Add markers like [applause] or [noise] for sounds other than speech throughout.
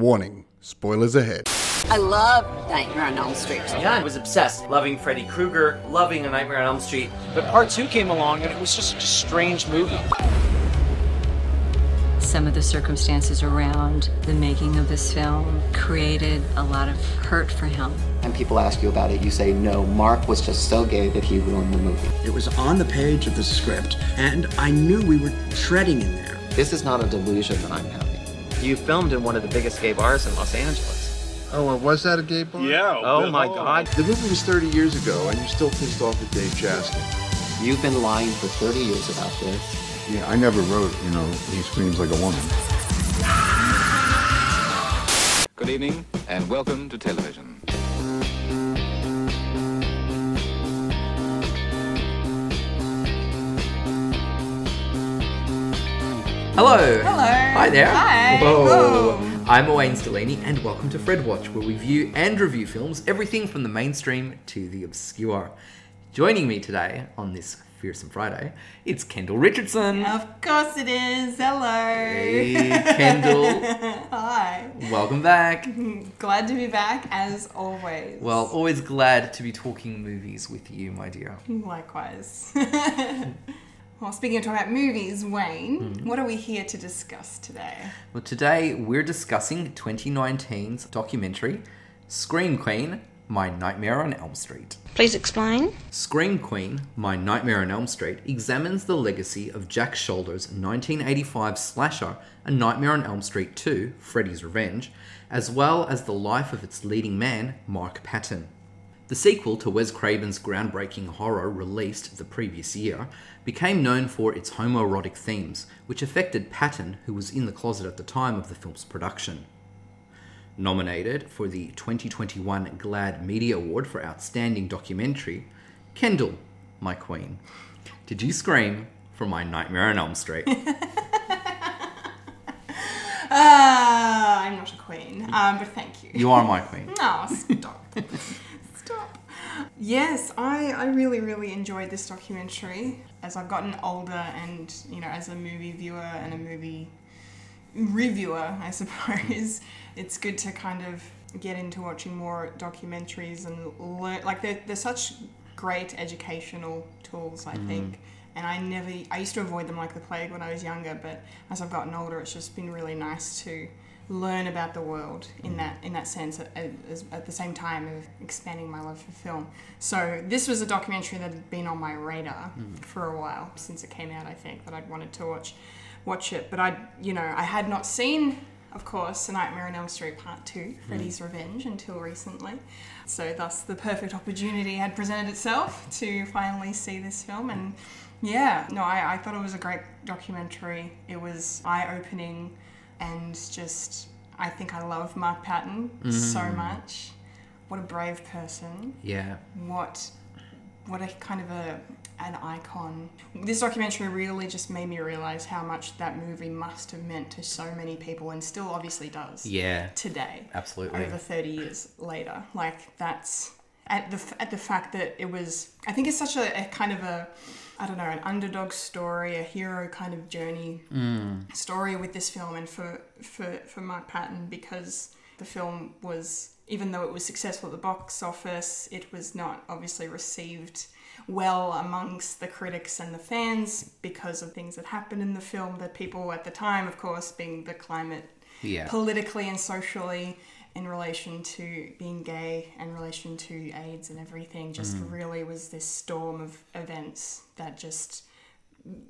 Warning, spoilers ahead. I love Nightmare on Elm Street. Yeah, I was obsessed, loving Freddy Krueger, loving A Nightmare on Elm Street. But part two came along and it was just a strange movie. Some of the circumstances around the making of this film created a lot of hurt for him. and people ask you about it, you say, no, Mark was just so gay that he ruined the movie. It was on the page of the script, and I knew we were treading in there. This is not a delusion that I'm having. You filmed in one of the biggest gay bars in Los Angeles. Oh, well, was that a gay bar? Yeah. Oh my god. The movie was 30 years ago, and you're still pissed off at Dave Chaskin. You've been lying for 30 years about this. Yeah, I never wrote, you know, he screams like a woman. Good evening, and welcome to television. Hello. Hello. Hi there. Hi. Whoa. Whoa. I'm Owain Stellini, and welcome to Fred Watch, where we view and review films, everything from the mainstream to the obscure. Joining me today on this fearsome Friday, it's Kendall Richardson. Of course it is. Hello. Hey, [laughs] Kendall. Hi. welcome back. [laughs] Glad to be back as always. Well, always glad to be talking movies with you, my dear. likewise. [laughs] well, speaking of talking about movies, Wayne, Hmm. what are we here to discuss today? Well, today we're discussing 2019's documentary, Scream Queen My Nightmare on Elm Street. Please explain. Scream Queen, My Nightmare on Elm Street examines the legacy of Jack Sholder's 1985 slasher A Nightmare on Elm Street 2, Freddy's Revenge, as well as the life of its leading man, Mark Patton. The sequel to Wes Craven's groundbreaking horror released the previous year became known for its homoerotic themes, which affected Patton, who was in the closet at the time of the film's production. Nominated for the 2021 GLAAD Media Award for Outstanding Documentary, Kendall, my queen. Did you scream for my Nightmare on Elm Street? Ah, [laughs] I'm not a queen, um, but thank you. you are my queen. No, [laughs] stop. stop. Yes, I, I really, really enjoyed this documentary as I've gotten older and, you know, as a movie viewer and a movie reviewer, I [laughs] suppose, it's good to kind of get into watching more documentaries and learn. Like, they're, they're such great educational tools, I mm. think. And I never, I used to avoid them like the plague when I was younger, but as I've gotten older, it's just been really nice to learn about the world in mm. that in that sense at, at, the same time of expanding my love for film. So this was a documentary that had been on my radar mm. for a while since it came out. I think that I'd wanted to watch watch it, but I you know I had not seen, of course, A Nightmare on Elm Street Part Two, mm. Freddy's Revenge, until recently. So thus the perfect opportunity had presented itself to finally see this film and. Yeah, no, I, I thought it was a great documentary. It was eye opening and just, I think I love Mark Patton so mm. much. What a brave person. Yeah. What, what a kind of a, an icon. This documentary really just made me realize how much that movie must have meant to so many people and still obviously does Yeah. today Absolutely. over 30 years later. Like that's at the at the fact that it was. I think it's such a, a kind of a. I don't know, an underdog story, a hero kind of journey mm. story with this film, and for for for Mark Patton because the film was, even though it was successful at the box office, it was not obviously received well amongst the critics and the fans because of things that happened in the film. That people at the time, of course, being the climate Yeah. politically and socially in relation to being gay and relation to AIDS and everything just mm. really was this storm of events that just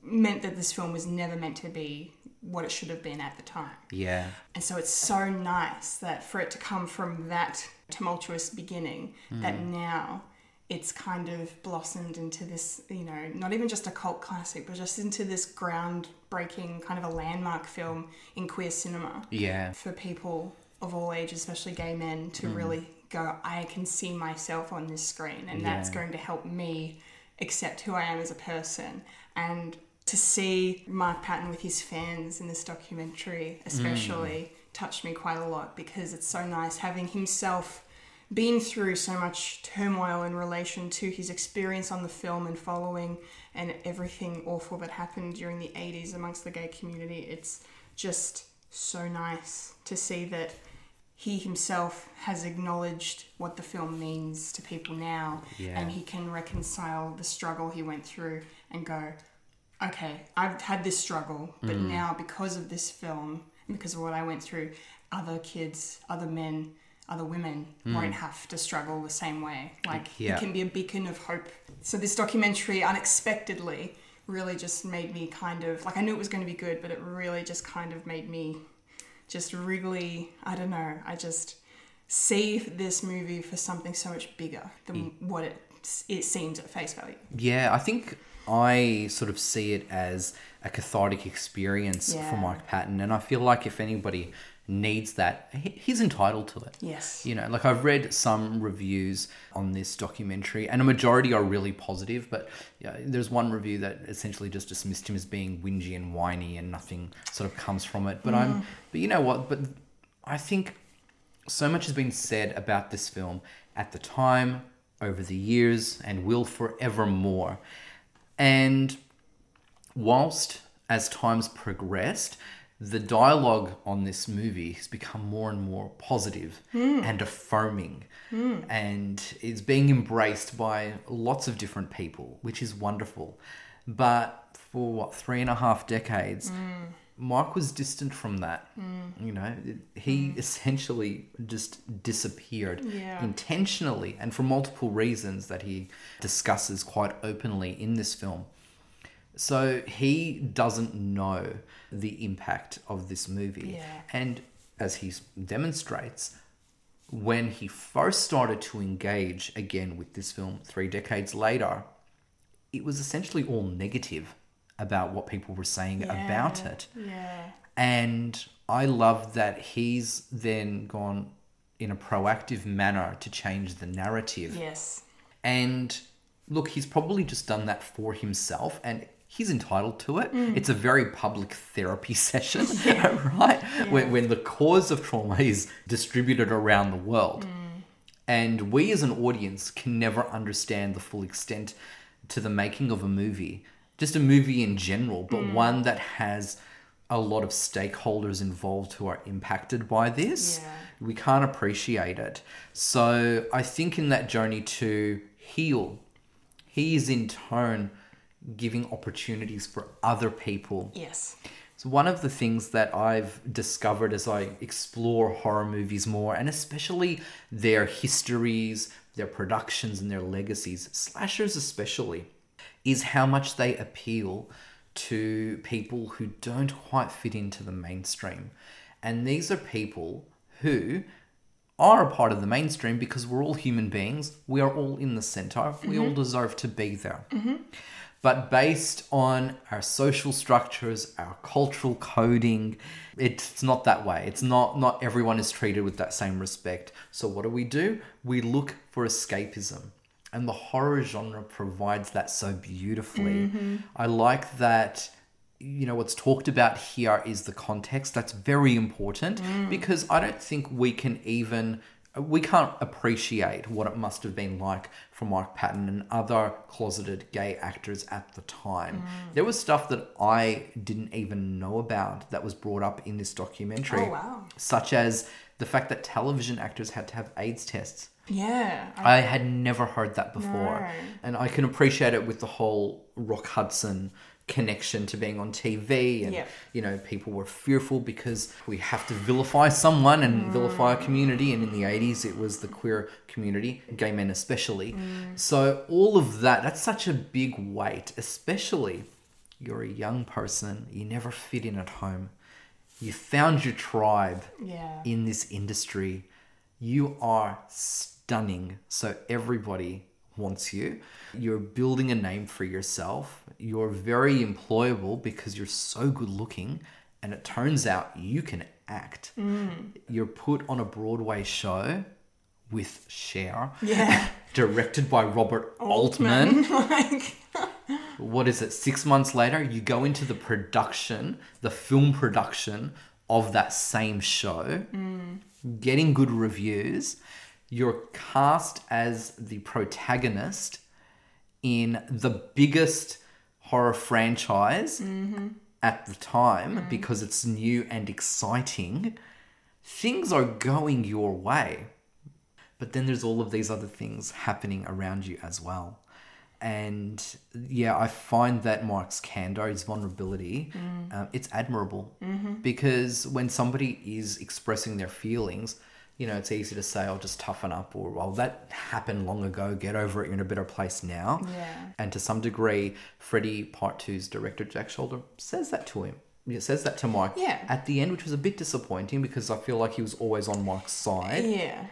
meant that this film was never meant to be what it should have been at the time. Yeah. And so it's so nice that for it to come from that tumultuous beginning, that mm. now it's kind of blossomed into this, you know, not even just a cult classic, but just into this groundbreaking kind of a landmark film in queer cinema Yeah. for people of all ages, especially gay men, to mm. really go, I can see myself on this screen, and that's going to help me accept who I am as a person. And to see Mark Patton with his fans in this documentary, especially, mm. touched me quite a lot because it's so nice having himself been through so much turmoil in relation to his experience on the film and following and everything awful that happened during the 80s amongst the gay community. It's just so nice to see that he himself has acknowledged what the film means to people now Yeah. and he can reconcile the struggle he went through and go okay i've had this struggle but Mm. now because of this film and because of what i went through other kids other men other women won't have to struggle the same way like Mm. Yeah. it can be a beacon of hope so this documentary unexpectedly really just made me kind of like i knew it was going to be good but it really just kind of made me just really i don't know i just see this movie for something so much bigger than mm. what it it seems at face value Yeah, I think I sort of see it as a cathartic experience Yeah. for Mike Patton, and I feel like if anybody needs that, he's entitled to it. Yes. You know, like I've read some reviews on this documentary, and a majority are really positive, but yeah, there's one review that essentially just dismissed him as being whingy and whiny, and nothing sort of comes from it. But I'm, mm. but you know what? But I think so much has been said about this film at the time, over the years, and will forevermore. And whilst as time's progressed, the dialogue on this movie has become more and more positive hmm. and affirming. Hmm. And it's being embraced by lots of different people, which is wonderful. But for what, three and a half decades, hmm. Mike was distant from that. You know, he essentially just disappeared Yeah. intentionally and for multiple reasons that he discusses quite openly in this film. So he doesn't know the impact of this movie. Yeah. And as he demonstrates, when he first started to engage again with this film three decades later, it was essentially all negative about what people were saying about it. yeah And I love that he's then gone in a proactive manner to change the narrative. yes And look, he's probably just done that for himself and he's entitled to it. Mm. It's a very public therapy [laughs] session, [laughs] [laughs] right? When, when the cause of trauma is distributed around the world. Mm. And we as an audience can never understand the full extent to the making of a movie, just a movie in general, but mm. one that has a lot of stakeholders involved who are impacted by this. Yeah. We can't appreciate it. So I think in that journey to heal, he is in turn giving opportunities for other people yes so one of the things that I've discovered as I explore horror movies more, and especially their histories, their productions, and their legacies, slashers especially, is how much they appeal to people who don't quite fit into the mainstream. And these are people who are a part of the mainstream because we're all human beings. We are all in the center. We all mm-hmm. deserve to be there. Mm-hmm. But based on our social structures, our cultural coding, it's not that way. It's not not everyone is treated with that same respect. So what do we do? We look for escapism. And the horror genre provides that so beautifully. Mm-hmm. I like that you know what's talked about here is the context that's very important mm. because i don't think we can even we can't appreciate what it must have been like for Mike Patton and other closeted gay actors at the time. Mm. There was stuff that I didn't even know about that was brought up in this documentary. Oh, wow. Such as the fact that television actors had to have AIDS tests. yeah I, I had never heard that before. No. And I can appreciate it with the whole Rock Hudson connection to being on TV and Yeah. you know people were fearful because we have to vilify someone and vilify a community and in the 80s it was the queer community gay men especially mm. so all of that that's such a big weight especially you're a young person you never fit in at home you found your tribe yeah in this industry. You are stunning. So everybody wants you. You're building a name for yourself. You're very employable because you're so good looking. And it turns out you can act. Mm. You're put on a Broadway show with Cher, yeah [laughs] directed by Robert Altman [laughs] like [laughs] what is it six months later you go into the production the film production of that same show mm. getting good reviews you're cast as the protagonist in the biggest horror franchise mm-hmm. at the time mm-hmm. because it's new and exciting things are going your way. But then there's all of these other things happening around you as well. And yeah, I find that Mark's candor, his vulnerability, mm. um, it's admirable mm-hmm. because when somebody is expressing their feelings, you know, it's easy to say, "I'll just toughen up," or "Well, that happened long ago. Get over it. You're in a better place now." Yeah. And to some degree, Freddy Part 2's director Jack Sholder says that to him. It says that to Mike Yeah. at the end, which was a bit disappointing because I feel like he was always on Mike's side. Yeah.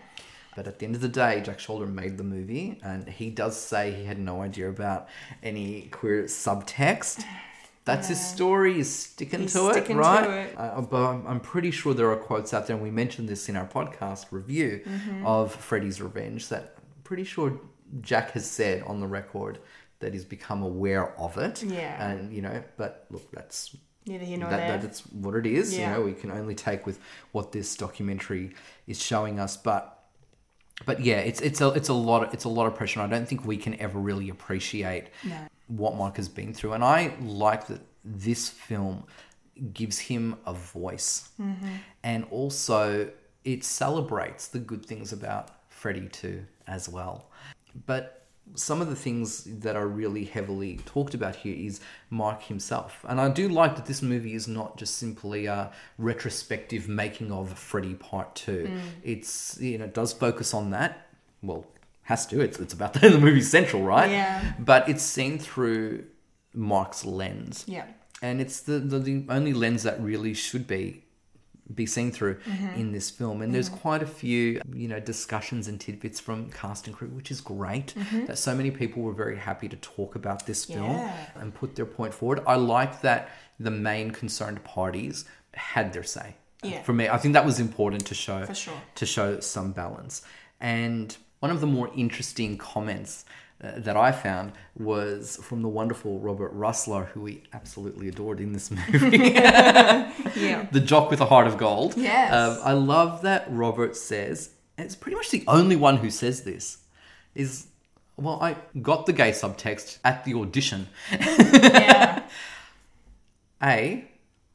But at the end of the day, Jack Sholder made the movie, and he does say he had no idea about any queer subtext. [sighs] [laughs] That's his story. He's sticking He's to it, sticking to right? it. Uh, but I'm, I'm pretty sure there are quotes out there, and we mentioned this in our podcast review Mm-hmm. of Freddy's Revenge. That I'm pretty sure Jack has said on the record that he's become aware of it. Yeah. And you know, but look, that's Neither here nor that, there. that's what it is. Yeah. You know, we can only take with what this documentary is showing us. But but yeah, it's it's a it's a lot of, it's a lot of pressure. And I don't think we can ever really appreciate what Mike has been through. And I like that this film gives him a voice, mm-hmm. and also it celebrates the good things about Freddy too as well. But some of the things that are really heavily talked about here is Mike himself. And I do like that this movie is not just simply a retrospective making of Freddy Part 2. Mm. It's, you know, it does focus on that. Well, has to. It's, it's about [laughs] the, the movie's central, right? Yeah. But it's seen through Mark's lens. Yeah. And it's the, the, the only lens that really should be be seen through Mm-hmm. in this film. And there's quite a few, you know, discussions and tidbits from cast and crew, which is great. That so many people were very happy to talk about this film Mm-hmm. Yeah. and put their point forward. I like that the main concerned parties had their say. Yeah. For me, I think that was important to show For sure. to show some balance. And one of the more interesting comments uh, that I found was from the wonderful Robert Rusler, who we absolutely adored in this [laughs] movie. [laughs] Yeah. the jock with a heart of gold. Yes. Um, I love that Robert says, and it's pretty much the only one who says this, is, well, I got the gay subtext at the audition. Yeah. [laughs] A,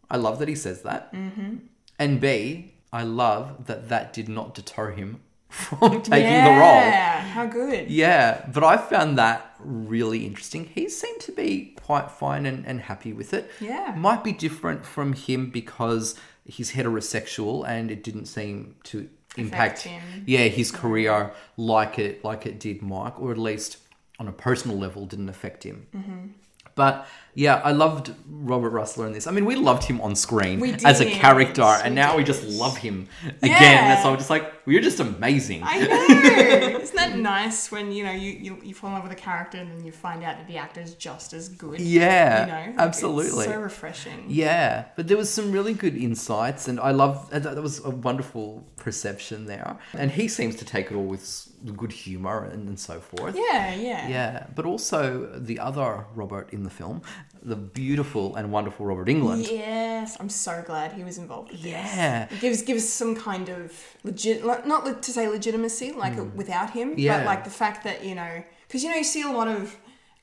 I love that he says that. Mm-hmm. And B, I love that that did not deter him from [laughs] taking the role. Yeah. How good. Yeah, but I found that really interesting. He seemed to be quite fine and, and happy with it. Yeah. Might be different from him because he's heterosexual and it didn't seem to impact him. yeah, his career like it like it did Mike, or at least on a personal level didn't affect him. Mm-hmm. But yeah, I loved Robert Rusler in this. I mean, we loved him on screen as a did. character, and We now we just love him Yeah. again. And so I'm just like, well, you're just amazing. I know. [laughs] Isn't that nice when you know you, you you fall in love with a character and then you find out that the actor is just as good? Yeah, you know, absolutely. It's so refreshing. Yeah, but there was some really good insights, and I love uh, that. That was a wonderful perception there, and he seems to take it all with good humor and, and so forth. Yeah, yeah, Yeah, but also the other Robert in the film, the beautiful and wonderful Robert Englund. Yes, I'm so glad he was involved with Yeah. this. It gives gives some kind of legit, not to say legitimacy, like without him. Yeah. but like the fact that you know, because you know you see a lot of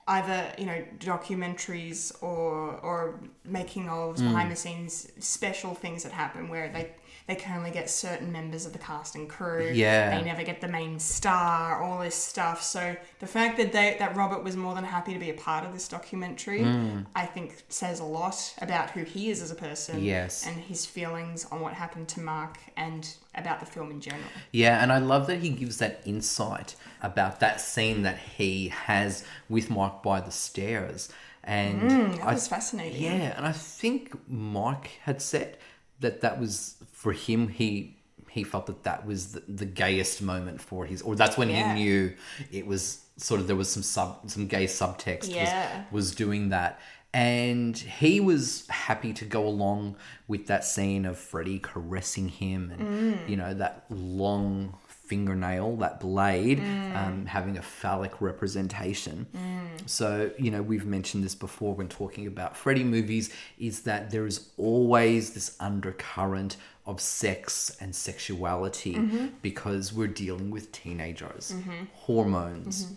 either you know documentaries or or making ofs, Hmm. behind the scenes special things that happen where they. They can only get certain members of the cast and crew. Yeah. They never get the main star, all this stuff. So the fact that they that Robert was more than happy to be a part of this documentary, Hmm. I think says a lot about who he is as a person Yes. and his feelings on what happened to Mark and about the film in general. Yeah, and I love that he gives that insight about that scene that he has with Mike by the stairs. And Mm, that I- was fascinating. Yeah, and I think Mike had said that that was for him. He he felt that that was the, the gayest moment for his, or that's when Yeah. he knew it was sort of there was some sub some gay subtext Yeah. was was doing that. And he was happy to go along with that scene of Freddy caressing him and, Mm. you know, that long fingernail, that blade, Mm. um, having a phallic representation. So, you know, we've mentioned this before when talking about Freddy movies, is that there is always this undercurrent of sex and sexuality Mm-hmm. because we're dealing with teenagers, hormones,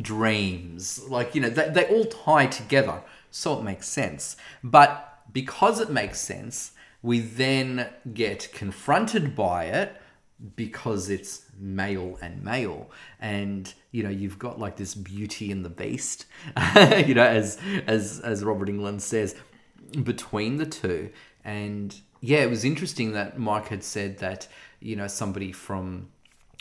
dreams. Like, you know, they, they all tie together. So it makes sense. But because it makes sense, We then get confronted by it because it's male and male and you know you've got like this beauty and the beast [laughs] you know as as as robert englund says between the two and yeah it was interesting that mike had said that you know somebody from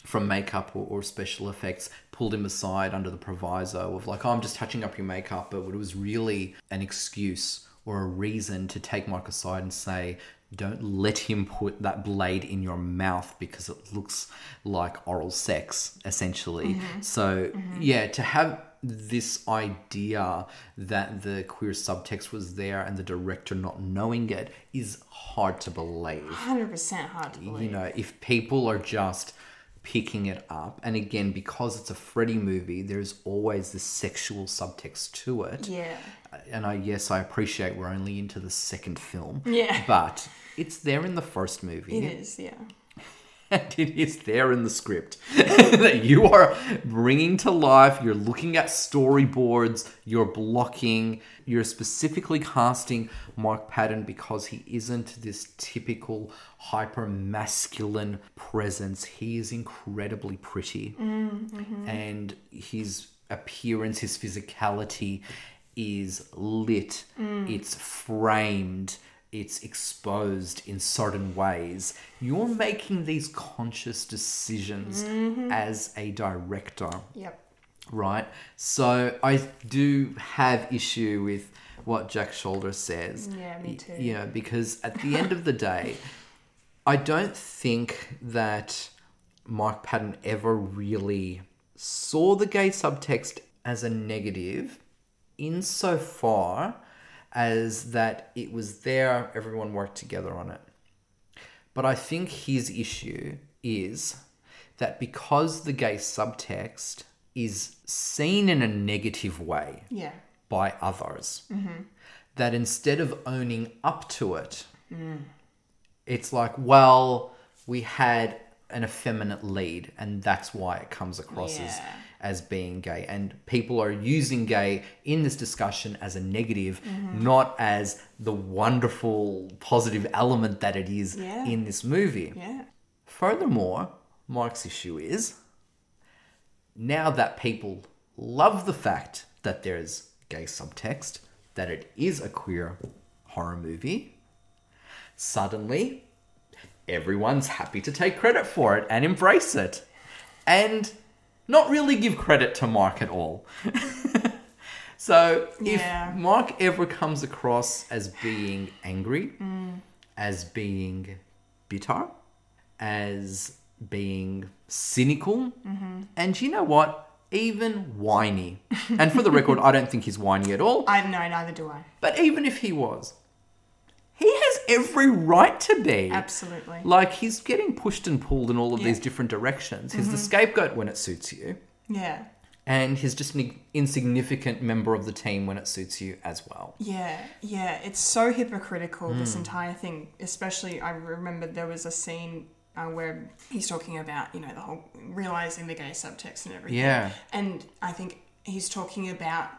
from makeup or, or special effects pulled him aside under the proviso of like oh, i'm just touching up your makeup but it was really an excuse or a reason to take mike aside and say don't let him put that blade in your mouth because it looks like oral sex essentially. Mm-hmm. So mm-hmm. yeah to have this idea that the queer subtext was there and the director not knowing it is hard to believe 100% hard to believe. you know if people are just picking it up and again because it's a freddy movie there's always this sexual subtext to it Yeah. and i yes i appreciate we're only into the second film Yeah. but it's there in the first movie It is, yeah. And it is there in the script. [laughs] That you are bringing to life. You're looking at storyboards, you're blocking, you're specifically casting Mark Patton because he isn't this typical hyper masculine presence. He is incredibly pretty, mm-hmm. and his appearance, his physicality is lit, mm. it's framed it's exposed in certain ways. You're making these conscious decisions mm-hmm. as a director, Yep. right? So I do have issue with what Jack Sholder says. Yeah, me too. You know, because at the end of the day, [laughs] I don't think that Mike Patton ever really saw the gay subtext as a negative insofar as that it was there, everyone worked together on it. But I think his issue is that because the gay subtext is seen in a negative way Yeah. by others, mm-hmm. that instead of owning up to it, it's like, well, we had an effeminate lead, and that's why it comes across Yeah. as being gay. And people are using gay in this discussion as a negative, mm-hmm. not as the wonderful positive element that it is Yeah. in this movie. Yeah. Furthermore, Mike's issue is now that people love the fact that there's gay subtext, that it is a queer horror movie, suddenly everyone's happy to take credit for it and embrace it. And not really give credit to Mark at all. [laughs] so if Yeah. Mark ever comes across as being angry, mm. as being bitter, as being cynical, mm-hmm. and you know what? Even whiny. and for the record, I don't think he's whiny at all. [laughs] I no, neither do I. But even if he was, he has every right to be. Absolutely. Like he's getting pushed and pulled in all of Yeah. these different directions. He's the scapegoat when it suits you, Yeah. and he's just an insignificant member of the team when it suits you as well. Yeah, yeah, it's so hypocritical Hmm. this entire thing. Especially, I remember there was a scene uh, where he's talking about you know the whole realizing the gay subtext and everything. Yeah. and I think he's talking about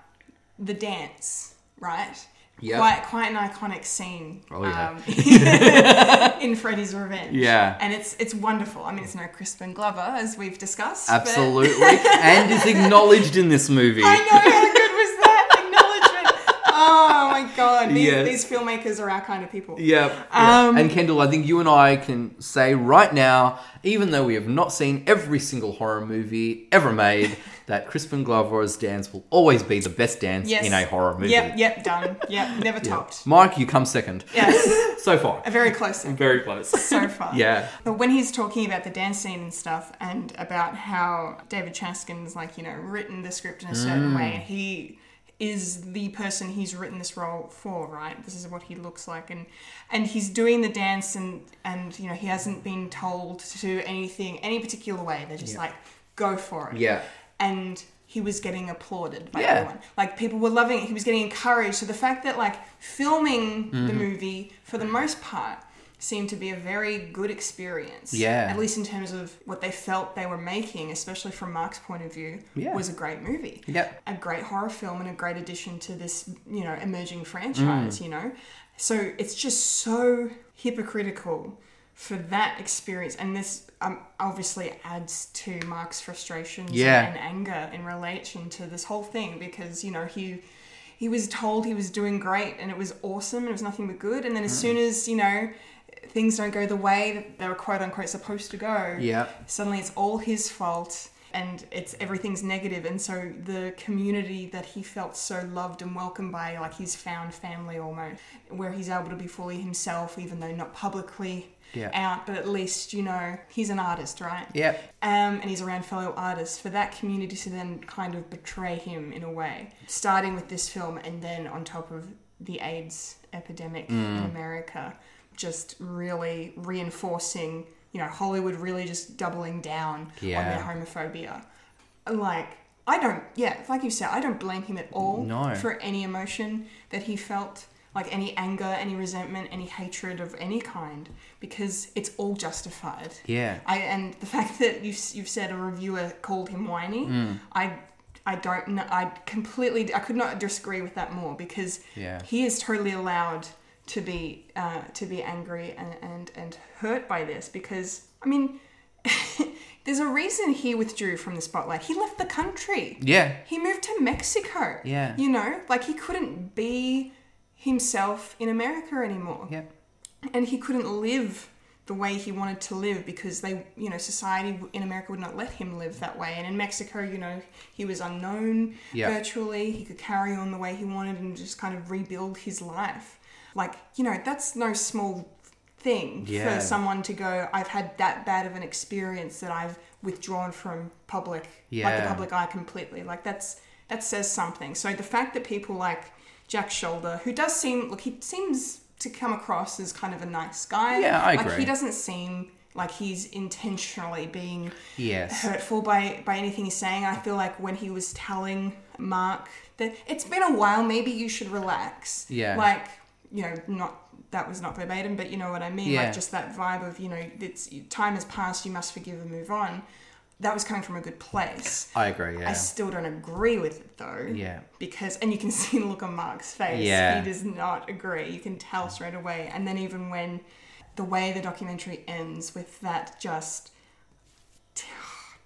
the dance, right? Yep. Quite quite an iconic scene. Oh, yeah. um, [laughs] in Freddy's Revenge. Yeah. and it's it's wonderful. I mean, it's no Crispin Glover as we've discussed. but- Absolutely, and is acknowledged in this [laughs] movie. I know how good was that acknowledgement. Oh my god, these, Yes. these filmmakers are our kind of people. Yep. Um, and Kendall, I think you and I can say right now, even though we have not seen every single horror movie ever made, [laughs] that Crispin Glover's dance will always be the best dance Yes. in a horror movie. Yep, yep, done. Yep, never Yeah. topped. Mike, you come second. Yes, [laughs] So far. very close. Very close. [laughs] So far. Yeah. But when he's talking about the dance scene and stuff, and about how David Chaskin's like you know written the script in a certain Mm. way, and he is the person he's written this role for, right? This is what he looks like, and and he's doing the dance, and and you know he hasn't been told to do anything any particular way. They're just Yeah. like go for it. Yeah. and he was getting applauded by Yeah. everyone. Like people were loving it. He was getting encouraged. So the fact that like filming the Mhm. movie for the most part seemed to be a very good experience. Yeah. At least in terms of what they felt they were making, especially from Mark's point of view, Yeah. was a great movie. Yep. A great horror film and a great addition to this, you know, emerging franchise, Mm. you know. So it's just so hypocritical for that experience, and this um, obviously adds to Mark's frustrations Yeah. and anger in relation to this whole thing because you know he he was told he was doing great and it was awesome and it was nothing but good, and then as Mm. soon as you know things don't go the way that they were quote unquote supposed to go, Yeah. suddenly it's all his fault and it's everything's negative and so the community that he felt so loved and welcomed by like his found family almost where he's able to be fully himself even though not publicly Yeah. out but at least you know he's an artist right yeah um, and he's around fellow artists for that community to then kind of betray him in a way starting with this film and then on top of the aids epidemic in Mm. america just really reinforcing you know hollywood really just doubling down on their homophobia like i don't yeah like you said i don't blame him at all No. for any emotion that he felt like any anger any resentment any hatred of any kind because it's all justified Yeah. I and the fact that you've you've said a reviewer called him whiny, Mm. I I don't know. I completely I could not disagree with that more because Yeah. he is totally allowed to be uh, to be angry and, and and hurt by this because I mean. [laughs] There's a reason he withdrew from the spotlight. He left the country. Yeah. He moved to Mexico. Yeah. You know, like he couldn't be himself in America anymore Yep. and he couldn't live the way he wanted to live because they you know society in america would not let him live that way and in mexico you know he was unknown Yeah. virtually he could carry on the way he wanted and just kind of rebuild his life like you know that's no small thing Yeah. for someone to go i've had that bad of an experience that i've withdrawn from public like the public eye completely like that's that says something so the fact that people like jack sholder who does seem look he seems to come across as kind of a nice guy Yeah, I like agree. he doesn't seem like he's intentionally being Yes. hurtful by by anything he's saying i feel like when he was telling mark that it's been a while maybe you should relax Yeah. like you know not that was not verbatim but you know what i mean Yeah. like just that vibe of you know it's time has passed you must forgive and move on that was coming from a good place I agree. Yeah. I still don't agree with it though. Yeah. Because and you can [laughs] see the look on Mark's face. Yeah. He does not agree. You can tell straight away. And then even when the way the documentary ends with that just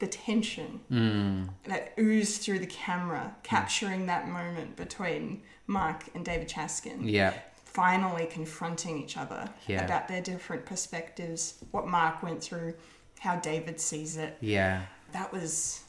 the tension Mm. that oozed through the camera, capturing that moment between Mark and David Chaskin. Yeah. Finally confronting each other Yeah. about their different perspectives, what Mark went through, how David sees it Yeah. that was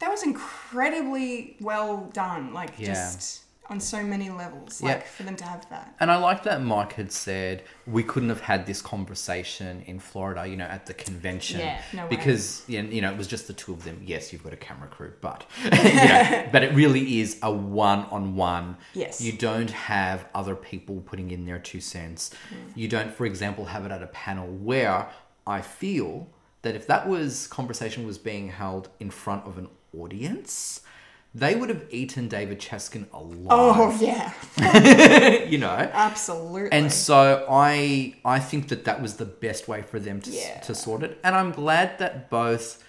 that was incredibly well done like Yeah. just on so many levels like for them to have that And I like that Mike had said we couldn't have had this conversation in Florida, you know, at the convention. Yeah, no. Because you know, it was just the two of them. Yes, you've got a camera crew, but [laughs] you know, [laughs] but it really is a one-on-one. Yes. You don't have other people putting in their two cents. Mm. You don't, for example, have it at a panel where I feel that if that was conversation was being held in front of an audience, they would have eaten David Chaskin alive oh yeah. [laughs] You know? Absolutely. And so i i think that that was the best way for them to, Yeah. to sort it. And i'm glad that both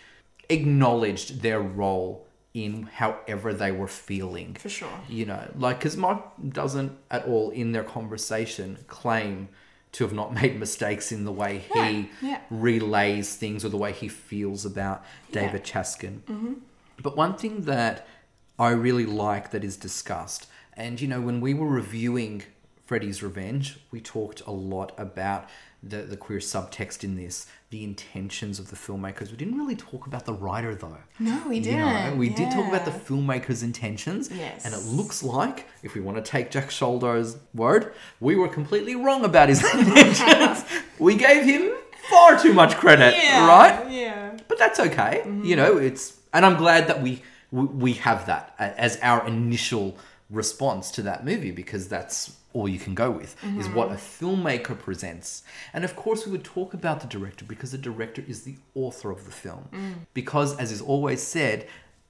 acknowledged their role in however they were feeling. For sure. You know like because mike doesn't at all in their conversation claim to have not [laughs] made mistakes in the way he Yeah, yeah. relays things or the way he feels about david chaskin Mhm. but one thing that I really like that is discussed, and you know, when we were reviewing Freddy's Revenge, we talked a lot about the, the queer subtext in this, the intentions of the filmmakers. We didn't really talk about the writer though. No, we You know, didn't. we did talk about the filmmakers' intentions. Yes. And it looks like, if we want to take Jack Sholder's word, we were completely wrong about his [laughs] intentions. we gave him far too much credit, yeah right? yeah but that's okay. Mm-hmm. You know, it's and I'm glad that we we we have that as our initial response to that movie because that's all you can go with is what a filmmaker presents. And of course, we would talk about the director because the director is the author of the film. Because, as is always said,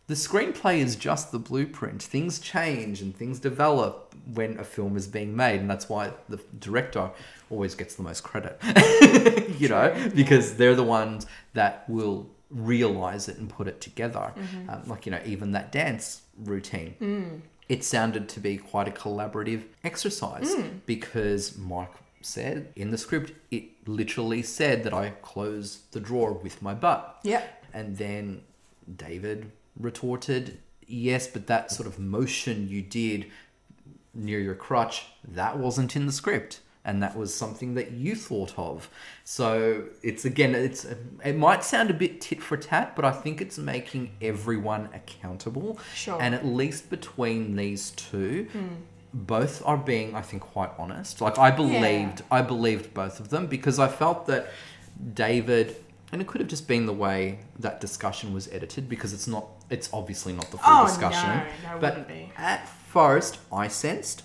the screenplay is just the blueprint. Things change and things develop when a film is being made, and that's why the director always gets the most credit. [laughs] you know, because they're the ones that will realize it and put it together. Mm-hmm. Um, like, you know, even that dance routine. Mm. It sounded to be quite a collaborative exercise mm. because Mike said in the script, it literally said that I closed the drawer with my butt. Yeah. And then David retorted, Yes, but that sort of motion you did near your crutch, that wasn't in the script and that was something that you thought of. So it's again, it's it might sound a bit tit for tat, but I think it's making everyone accountable. Sure. And at least between these two, mm. both are being, I think, quite honest. Like I believed, yeah. I believed both of them because I felt that David. And it could have just been the way that discussion was edited because it's not, it's obviously not the full oh, discussion. No, no, but at first, I sensed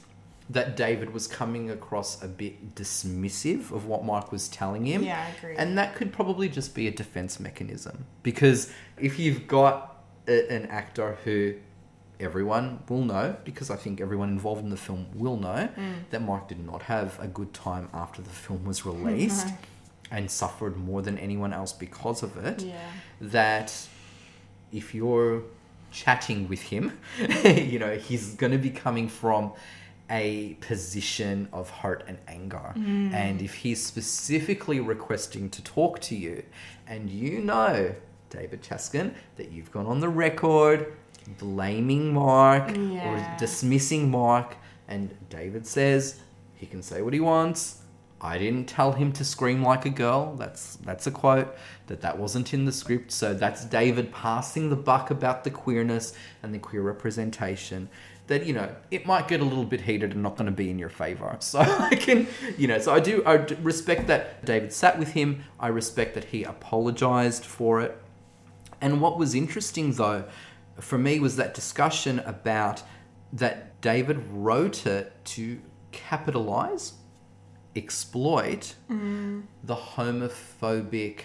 that David was coming across a bit dismissive of what Mike was telling him. Yeah, I agree. And that could probably just be a defense mechanism because if you've got a, an actor who everyone will know, because I think everyone involved in the film will know, mm. that Mike did not have a good time after the film was released [laughs] and suffered more than anyone else because of it. Yeah. That if you're chatting with him, [laughs] you know, he's going to be coming from a position of hurt and anger. Mm. And if he's specifically requesting to talk to you, and you know, David Chaskin, that you've gone on the record blaming Mark yeah. or dismissing Mark, and David says he can say what he wants. I didn't tell him to scream like a girl. That's that's a quote that that wasn't in the script. So that's David passing the buck about the queerness and the queer representation that you know it might get a little bit heated and not going to be in your favor. [laughs] So I can, you know, so I do I respect that David sat with him. I respect that he apologized for it. And what was interesting though for me was that discussion about that David wrote it to capitalize, exploit mm. the homophobic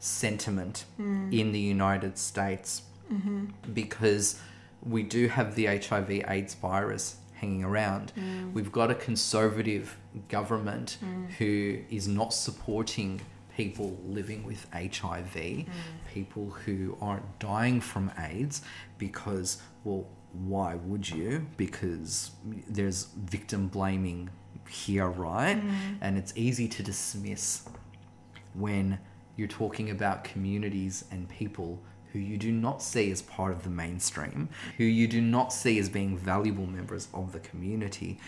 sentiment mm. in the United States mm-hmm. because we do have the HIV AIDS virus hanging around. Mm. We've got a conservative government mm. who is not supporting people living with HIV, mm. people who aren't dying from AIDS because, well, why would you? Because there's victim blaming here, right? Mm. And it's easy to dismiss when you're talking about communities and people who you do not see as part of the mainstream, who you do not see as being valuable members of the community.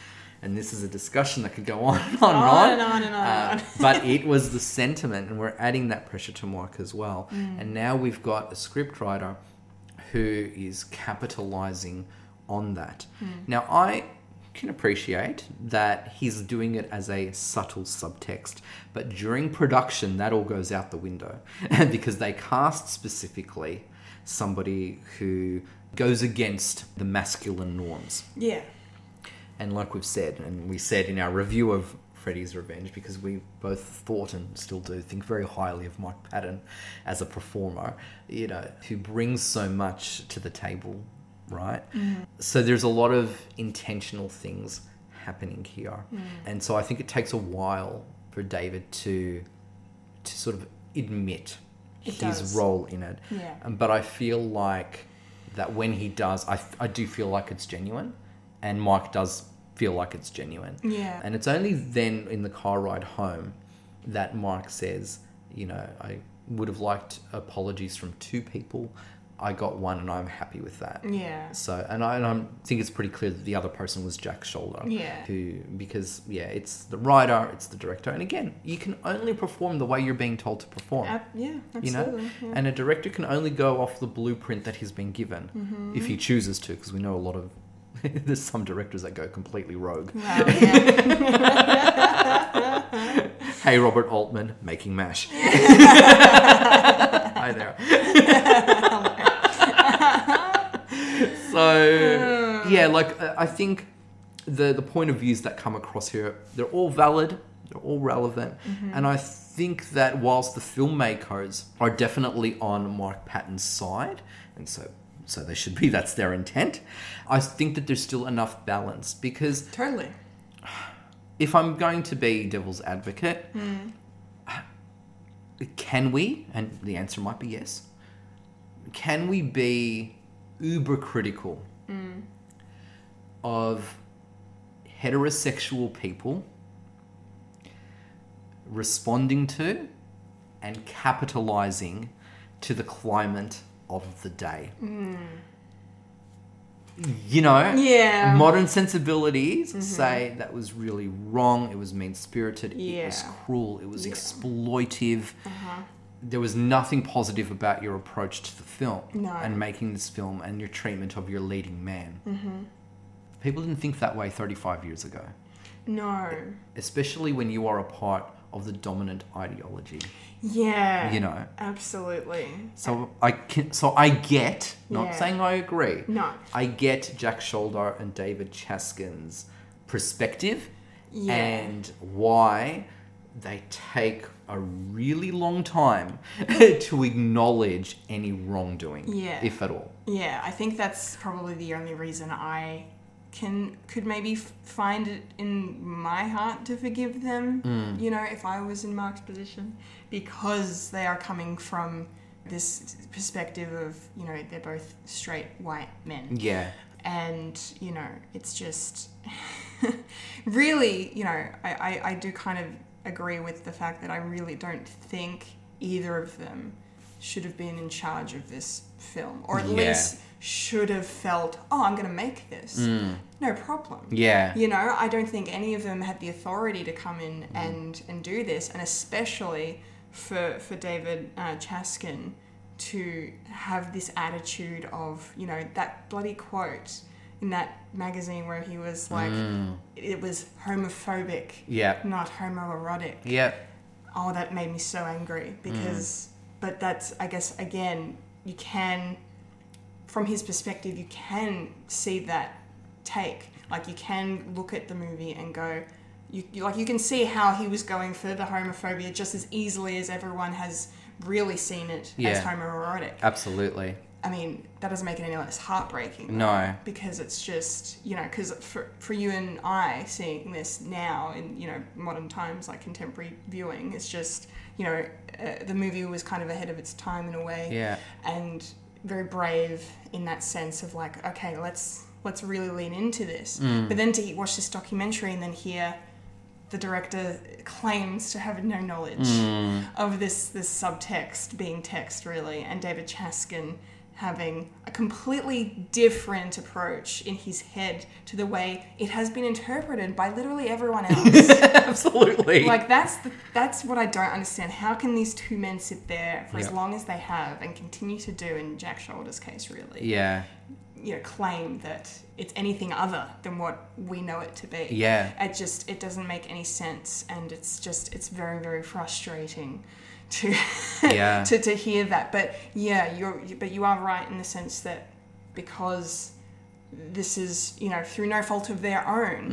And this is a discussion that could go [laughs] on and on, on and on. And on, and on, uh, but it was the sentiment, and we're adding that pressure to Mark as well. Mm. And now we've got a scriptwriter who is capitalizing on that. Mm. Now, I can appreciate that he's doing it as a subtle subtext. But during production, that all goes out the window [laughs] because they cast specifically somebody who goes against the masculine norms. Yeah. And like we've said, and we said in our review of Freddy's Revenge, because we both thought and still do think very highly of Mike Patton as a performer, you know, who brings so much to the table right? Mm. So there's a lot of intentional things happening here. Mm. And so I think it takes a while for David to to sort of admit it his does. role in it. Yeah. Um, but I feel like that when he does, I, I do feel like it's genuine. And Mike does feel like it's genuine. Yeah. And it's only then in the car ride home that Mike says, you know, I would have liked apologies from two people. I got one and I'm happy with that. Yeah. So, and I, and I think it's pretty clear that the other person was Jack Sholder. Yeah. Who, because, yeah, it's the writer, it's the director. And again, you can only perform the way you're being told to perform. Uh, yeah, absolutely. You know? Yeah. And a director can only go off the blueprint that he's been given mm-hmm. if he chooses to, because we know a lot of, [laughs] there's some directors that go completely rogue. Wow, yeah. [laughs] hey, Robert Altman, making MASH. [laughs] Hi there. So hmm. yeah, like uh, I think the the point of views that come across here, they're all valid, they're all relevant, mm-hmm. and I think that whilst the filmmakers are definitely on Mark Patton's side, and so so they should be. [laughs] That's their intent. I think that there's still enough balance because totally. If I'm going to be devil's advocate, mm. [sighs] can we? And the answer might be yes. Can we be uber critical mm. of heterosexual people responding to and capitalizing to the climate of the day. Mm. You know, yeah. modern sensibilities mm-hmm. say that was really wrong, it was mean spirited, yeah. it was cruel, it was yeah. exploitive. Uh-huh. There was nothing positive about your approach to the film No. and making this film and your treatment of your leading man. Mm-hmm. People didn't think that way 35 years ago, No. especially when you are a part of the dominant ideology. Yeah. You know. Absolutely. So I can, so I get, not Yeah. saying I agree. No. I get Jack Sholder and David Chaskin's perspective Yeah. and why they take a really long time [laughs] to acknowledge any wrongdoing, Yeah. if at all. Yeah, I think that's probably the only reason I can could maybe f- find it in my heart to forgive them. Mm. You know, if I was in Mark's position, because they are coming from this perspective of you know they're both straight white men. Yeah. and you know it's just [laughs] really you know I, I, I do kind of agree with the fact that i really don't think either of them should have been in charge of this film or at Yeah. least should have felt oh i'm going to make this no problem Mm. Yeah. you know i don't think any of them had the authority to come in Mm-hmm. and and do this and especially for for david uh, chaskin to have this attitude of you know that bloody quote in that magazine where he was like it was homophobic Mm. Yeah. not homoerotic Yeah. oh that made me so angry because but that's i guess again you can from his perspective you can see that take like you can look at the movie and go you, you like you can see how he was going for the homophobia just as easily as everyone has really seen it as homoerotic Absolutely. I mean, that doesn't make it any less heartbreaking. No. Because it's just, you know, because for, for you and I seeing this now in, you know, modern times, like contemporary viewing, it's just, you know, uh, the movie was kind of ahead of its time in a way. Yeah. And very brave in that sense of like, okay, let's let's really lean into this. Mm. But then to watch this documentary and then hear the director claims to have no knowledge Mm. of this this subtext being text really and David Chaskin having a completely different approach in his head to the way it has been interpreted by literally everyone [laughs] else. Absolutely. like that's the, that's what I don't understand. How can these two men sit there for as long as they have and continue to do in Jack Sholder's case really? yeah. you know claim that it's anything other than what we know it to be Yeah. it just it doesn't make any sense and it's just it's very very frustrating to Yeah. [laughs] to, to hear that but yeah you're but you are right in the sense that because this is you know through no fault of their own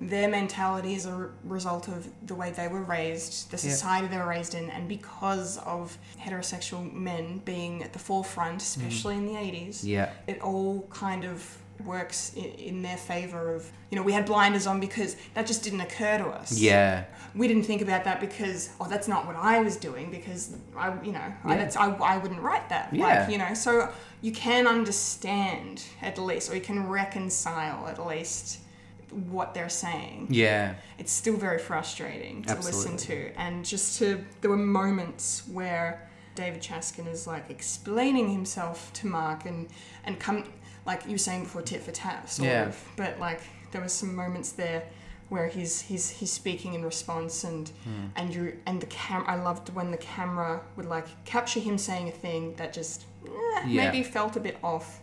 Mm. their mentality is a re- result of the way they were raised, the Yeah. society they were raised in, and because of heterosexual men being at the forefront, especially in the 80s, Mm. Yeah. it all kind of works in, in their favor of, you know, we had blinders on because that just didn't occur to us. Yeah. We didn't think about that because, oh, that's not what I was doing because I, you know, I, that's, I, I wouldn't write that. Yeah. Like, you know, so you can understand at least, or you can reconcile at least what they're saying Yeah. it's still very frustrating to listen to. And just to, there were moments where David Chaskin is like explaining himself to Mark and, and come, like you were saying before, tit for tat, sort Yeah. of. But like there was some moments there where he's he's he's speaking in response and Hmm. and you and the cam I loved when the camera would like capture him saying a thing that just eh, Yeah. maybe felt a bit off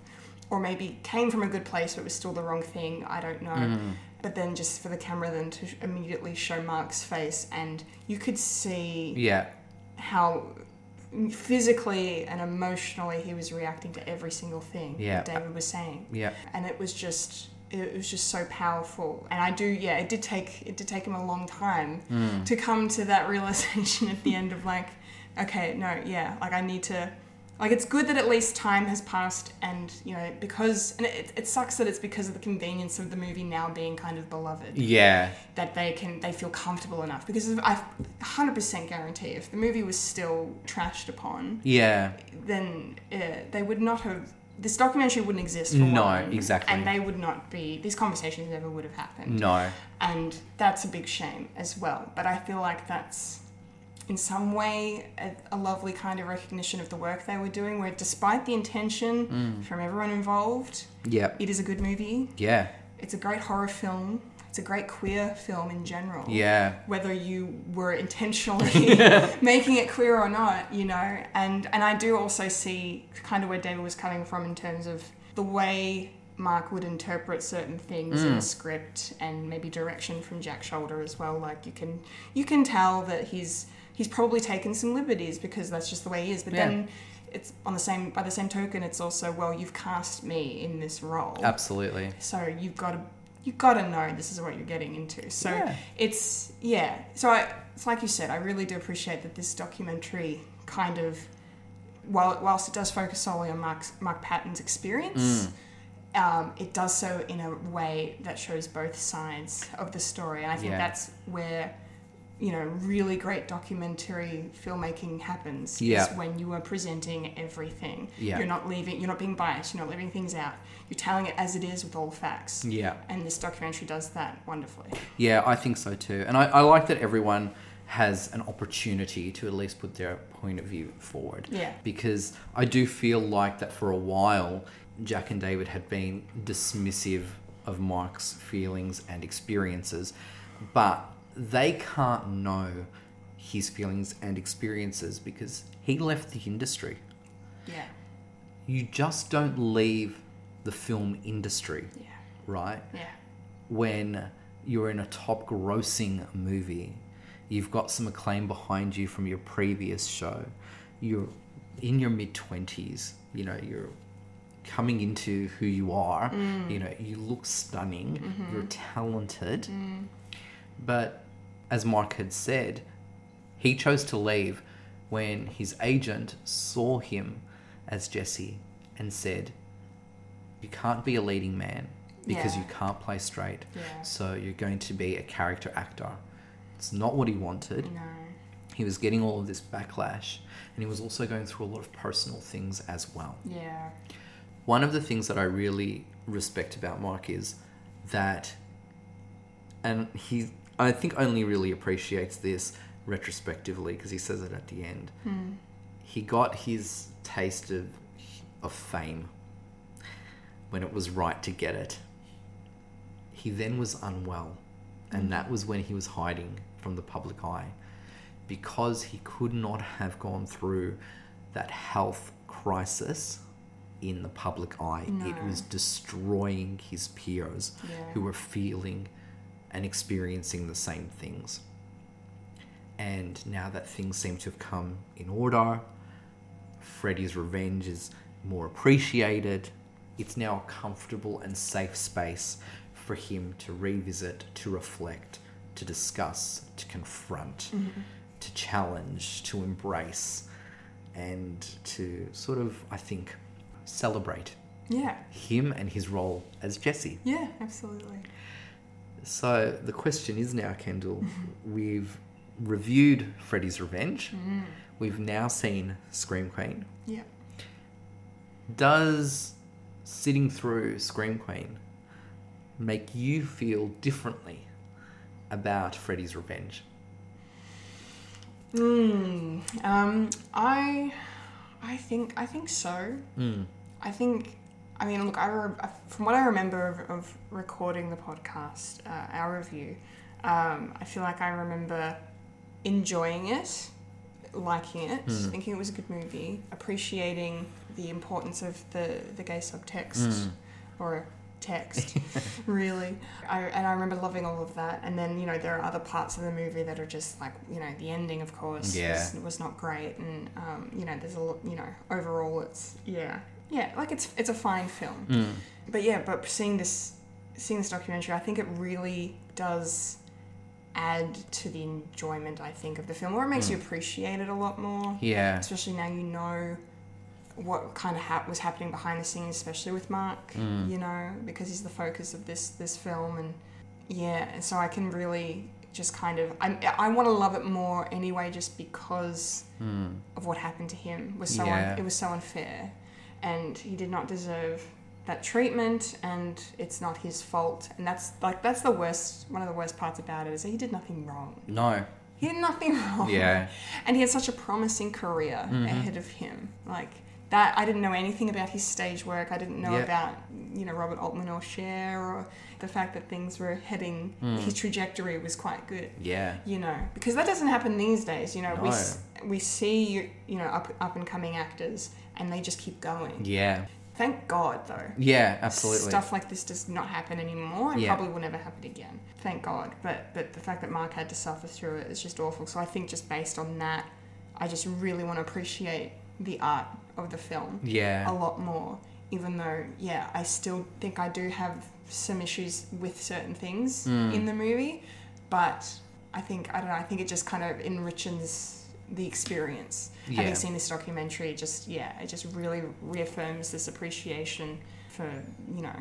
or maybe came from a good place but was still the wrong thing I don't know Mm. but then just for the camera then to immediately show Mark's face and you could see Yeah. how physically and emotionally he was reacting to every single thing Yeah. that David was saying Yeah. and it was just it was just so powerful and i do yeah it did take it did take him a long time Mm. to come to that realization [laughs] at the end of like okay no yeah like i need to like it's good that at least time has passed and you know because and it, it sucks that it's because of the convenience of the movie now being kind of beloved Yeah. that they can they feel comfortable enough because I 100% guarantee if the movie was still trashed upon Yeah. then uh, they would not have this documentary wouldn't exist. For No, one, exactly. And they would not be. These conversations never would have happened. No. And that's a big shame as well. But I feel like that's in some way a, a lovely kind of recognition of the work they were doing. Where despite the intention Mm. from everyone involved, Yep. it is a good movie. Yeah. It's a great horror film. It's a great queer film in general. Yeah. Whether you were intentionally [laughs] [laughs] making it queer or not, you know. And and I do also see kind of where David was coming from in terms of the way Mark would interpret certain things in Mm. a script and maybe direction from Jack Sholder as well. Like you can you can tell that he's he's probably taken some liberties because that's just the way he is. But Yeah. then it's on the same by the same token it's also well you've cast me in this role Absolutely. so you've got to you've got to know this is what you're getting into so Yeah. it's yeah so I, it's like you said i really do appreciate that this documentary kind of while whilst it does focus solely on mark's mark patton's experience um, it does so in a way that shows both sides of the story and i think Yeah. that's where you know really great documentary filmmaking happens Yeah. is when you are presenting everything Yeah. you're not leaving you're not being biased you're not leaving things out you're telling it as it is with all the facts Yeah. and this documentary does that wonderfully Yeah, I think so too. And I, I like that everyone has an opportunity to at least put their point of view forward. Yeah. Because I do feel like that for a while, Jack and David had been dismissive of Mike's feelings and experiences, but they can't know his feelings and experiences because he left the industry. yeah. You just don't leave the film industry, yeah. right? yeah. When you're in a top grossing movie, you've got some acclaim behind you from your previous show, you're in your mid 20s, you know, you're coming into who you are, mm. you know, you look stunning, mm-hmm. you're talented. Mm. But as Mark had said, he chose to leave when his agent saw him as Jesse and said, You can't be a leading man because Yeah. you can't play straight. Yeah. So you're going to be a character actor. It's not what he wanted. no He was getting all of this backlash and he was also going through a lot of personal things as well. yeah One of the things that I really respect about Mark is that, and he, I think, only really appreciates this retrospectively because he says it at the end. Hmm. He got his taste of of fame when it was right to get it. He then was unwell, and hmm. that was when he was hiding from the public eye because he could not have gone through that health crisis in the public eye. It was destroying his peers who were feeling and experiencing the same things. And now that things seem to have come in order, Freddy's Revenge is more appreciated. It's now a comfortable and safe space for him to revisit, to reflect, to discuss, to confront, mm-hmm. to challenge, to embrace, and to sort of, I think, celebrate yeah him and his role as Jesse. yeah absolutely So the question is now, Kendall, [laughs] we've reviewed Freddy's Revenge. We've now seen Scream Queen. yeah Does sitting through Scream Queen make you feel differently about Freddy's Revenge? Mm, um, I, I think I think so. Mm. I think. I mean, look. I re- from what I remember of, of recording the podcast, uh, our review. Um, I feel like I remember enjoying it, liking it, thinking it was a good movie, appreciating the importance of the the gay subtext or text, [laughs] really. I, and I remember loving all of that. And then you know there are other parts of the movie that are just like you know the ending, of course, Yeah. was, was not great, and um, you know there's a lot. You know overall it's yeah yeah like it's it's a fine film. Hmm. But yeah, but seeing this seeing this documentary, I think it really does add to the enjoyment I think of the film, or it makes you hmm. appreciate it a lot more Yeah. especially now you know what kind of hap was happening behind the scenes, especially with Mark. Hmm. You know, because he's the focus of this this film, and yeah, and so I can really just kind of I I want to love it more anyway, just because of what happened to him was so un- it was so unfair. And he did not deserve that treatment and it's not his fault and that's like that's the worst one of the worst parts about it is that he did nothing wrong No. he did nothing wrong Yeah. and he had such a promising career Mhm. ahead of him like that i didn't know anything about his stage work i didn't know Yeah. about you know robert altman or Cher or the fact that things were heading Mm. his trajectory was quite good Yeah. you know because that doesn't happen these days you know we No. s- we see you know up up and coming actors and they just keep going Yeah. thank god though Yeah, absolutely. stuff like this does not happen anymore and Yeah. probably will never happen again thank god but but the fact that mark had to suffer through it is just awful so i think just based on that i just really want to appreciate the art of the film Yeah. a lot more even though yeah i still think i do have some issues with certain things Mm. in the movie but i think i don't know i think it just kind of enriches the experience Yeah. having seen this documentary it just yeah it just really reaffirms this appreciation for you know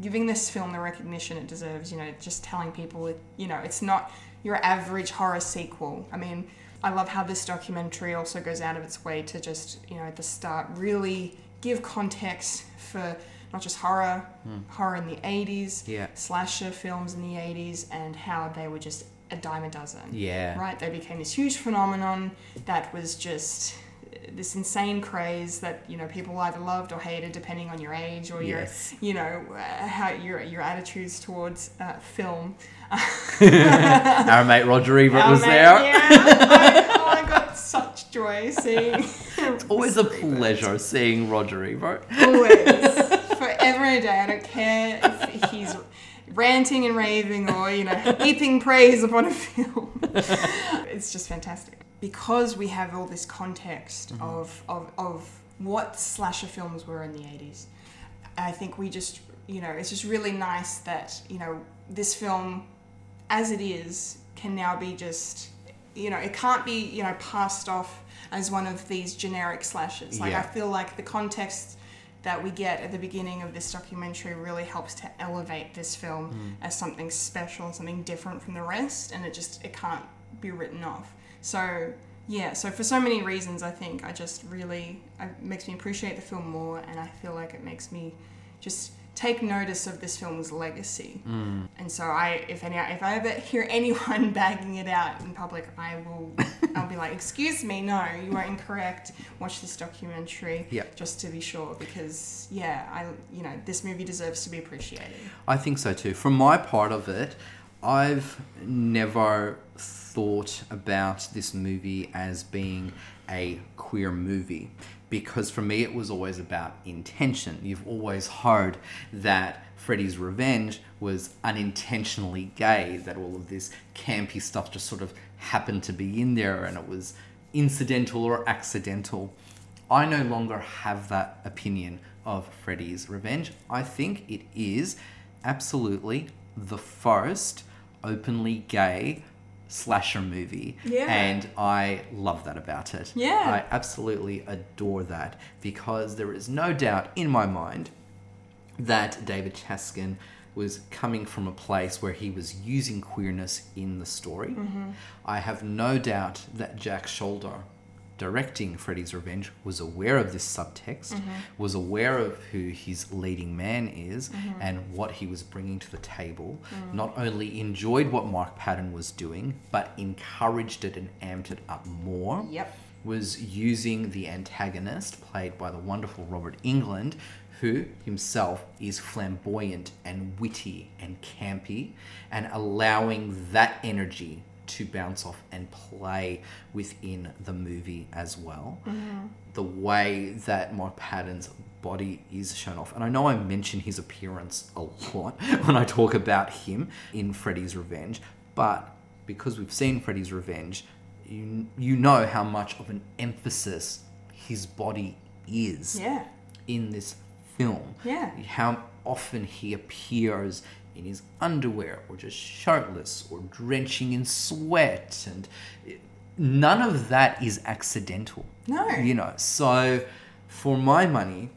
giving this film the recognition it deserves you know just telling people it, you know it's not your average horror sequel i mean i love how this documentary also goes out of its way to just you know at the start really give context for not just horror Hmm. horror in the 80s Yeah. slasher films in the 80s and how they were just a dime a dozen Yeah. right they became this huge phenomenon that was just this insane craze that you know people either loved or hated depending on your age or Yes. your you know uh, how your your attitudes towards uh, film [laughs] Our mate Roger Ebert Our was mate- there. yeah I, oh, I got such joy seeing It's always a pleasure seeing Roger Ebert. always forever and a day I don't care if he's ranting and raving or you know heaping praise upon a film [laughs] it's just fantastic because we have all this context Mm-hmm. of, of of what slasher films were in the 80s i think we just you know it's just really nice that you know this film as it is can now be just you know it can't be you know passed off as one of these generic slashes like Yeah. i feel like the context that we get at the beginning of this documentary really helps to elevate this film Mm. as something special and something different from the rest and it just it can't be written off so yeah so for so many reasons i think i just really it makes me appreciate the film more and i feel like it makes me just take notice of this film's legacy Mm. and so I, if any, if I ever [laughs] hear anyone [laughs] bagging it out in public, I will, I'll be like, "Excuse me, no, you are incorrect. Watch this documentary, Yep. just to be sure, because yeah, I, you know, this movie deserves to be appreciated." I think so too. From my part of it, I've never thought about this movie as being a queer movie because for me it was always about intention. You've always heard that Freddy's Revenge was unintentionally gay, that all of this campy stuff just sort of happened to be in there and it was incidental or accidental. I no longer have that opinion of Freddy's Revenge. I think it is absolutely the first openly gay slasher movie. Yeah. And I love that about it. Yeah. I absolutely adore that because there is no doubt in my mind that David Chaskin was coming from a place where he was using queerness in the story. Mhm. I have no doubt that Jack Sholder, directing Freddy's Revenge, was aware of this subtext, Mhm. was aware of who his leading man is Mhm. and what he was bringing to the table. Mm. Not only enjoyed what Mark Patton was doing, but encouraged it and amped it up more Yep. was using the antagonist, played by the wonderful Robert Englund, who himself is flamboyant and witty and campy, and allowing that energy to bounce off and play within the movie as well. Mhm. The way that Mark Patton's body is shown off. And I know I mention his appearance a lot [laughs] when I talk about him in Freddy's Revenge, but because we've seen Freddy's Revenge, you, you know how much of an emphasis his body is Yeah. in this film. Yeah. How often he appears in his underwear or just shirtless or drenching in sweat and none of that is accidental. No. You know, so for my money,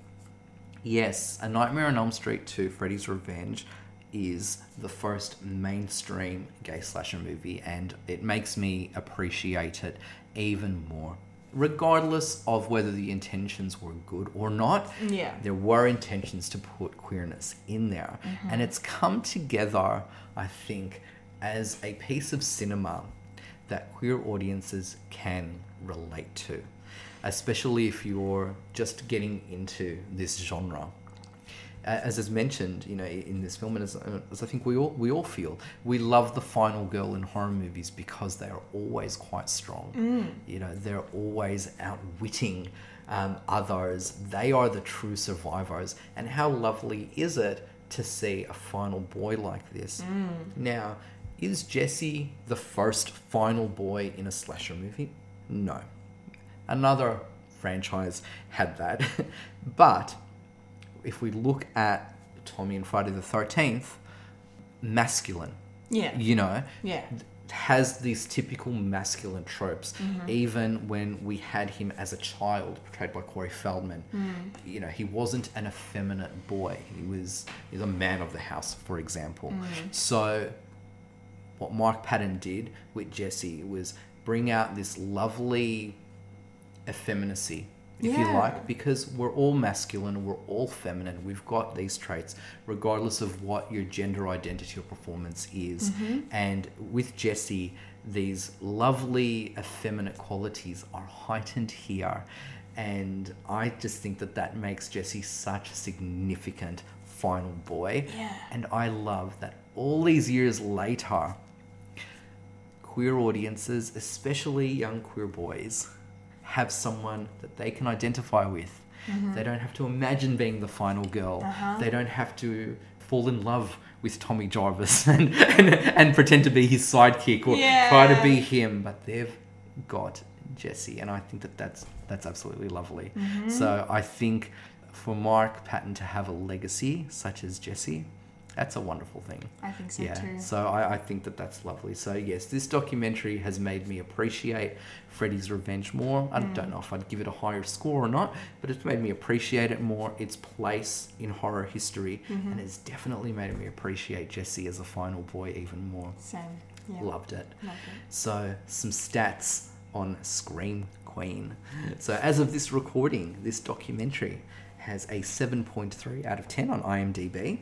yes, A Nightmare on Elm Street 2 Freddy's Revenge is the first mainstream gay slasher movie and it makes me appreciate it even more regardless of whether the intentions were good or not, Yeah. there were intentions to put queerness in there. Mhm. And it's come together, I think, as a piece of cinema that queer audiences can relate to, especially if you're just getting into this genre. As is mentioned, you know, in this film, and as, as I think we all we all feel, we love the final girl in horror movies because they are always quite strong. Mm. You know, they're always outwitting um, others. They are the true survivors. And how lovely is it to see a final boy like this? Mm. Now, is Jesse the first final boy in a slasher movie? No. Another franchise had that. [laughs] but if we look at Tommy and Friday the 13th, masculine. Yeah. You know? Yeah. Has these typical masculine tropes, Mhm. even when we had him as a child, portrayed by Corey Feldman. Mm. You know, he wasn't an effeminate boy. He was he's a man of the house, for example. Mm. So, what Mark Patton did with Jesse was bring out this lovely effeminacy, if you like, because we're all masculine, we're all feminine. We've got these traits, regardless of what your gender identity or performance is. Mhm. And with Jesse, these lovely effeminate qualities are heightened here. And I just think that that makes Jesse such a significant final boy. Yeah. And I love that all these years later, queer audiences, especially young queer boys, have someone that they can identify with. Mhm. They don't have to imagine being the final girl. Uh-huh. They don't have to fall in love with Tommy Jarvis [laughs] and, and, and pretend to be his sidekick or try to be him, but they've got Jesse, and I think that that's that's absolutely lovely. Mhm. So I think for Mark Patton to have a legacy such as Jesse, that's a wonderful thing. I think so yeah. too. So I, I think that that's lovely. So yes, this documentary has made me appreciate Freddy's Revenge more. I Mm. don't know if I'd give it a higher score or not, but it's made me appreciate it more, its place in horror history, Mhm. and it's definitely made me appreciate Jesse as a final boy even more. Same. Yeah. Loved it. Loved it. So, some stats on Scream Queen. So, as of this recording, this documentary has a 7.3 out of 10 on IMDb.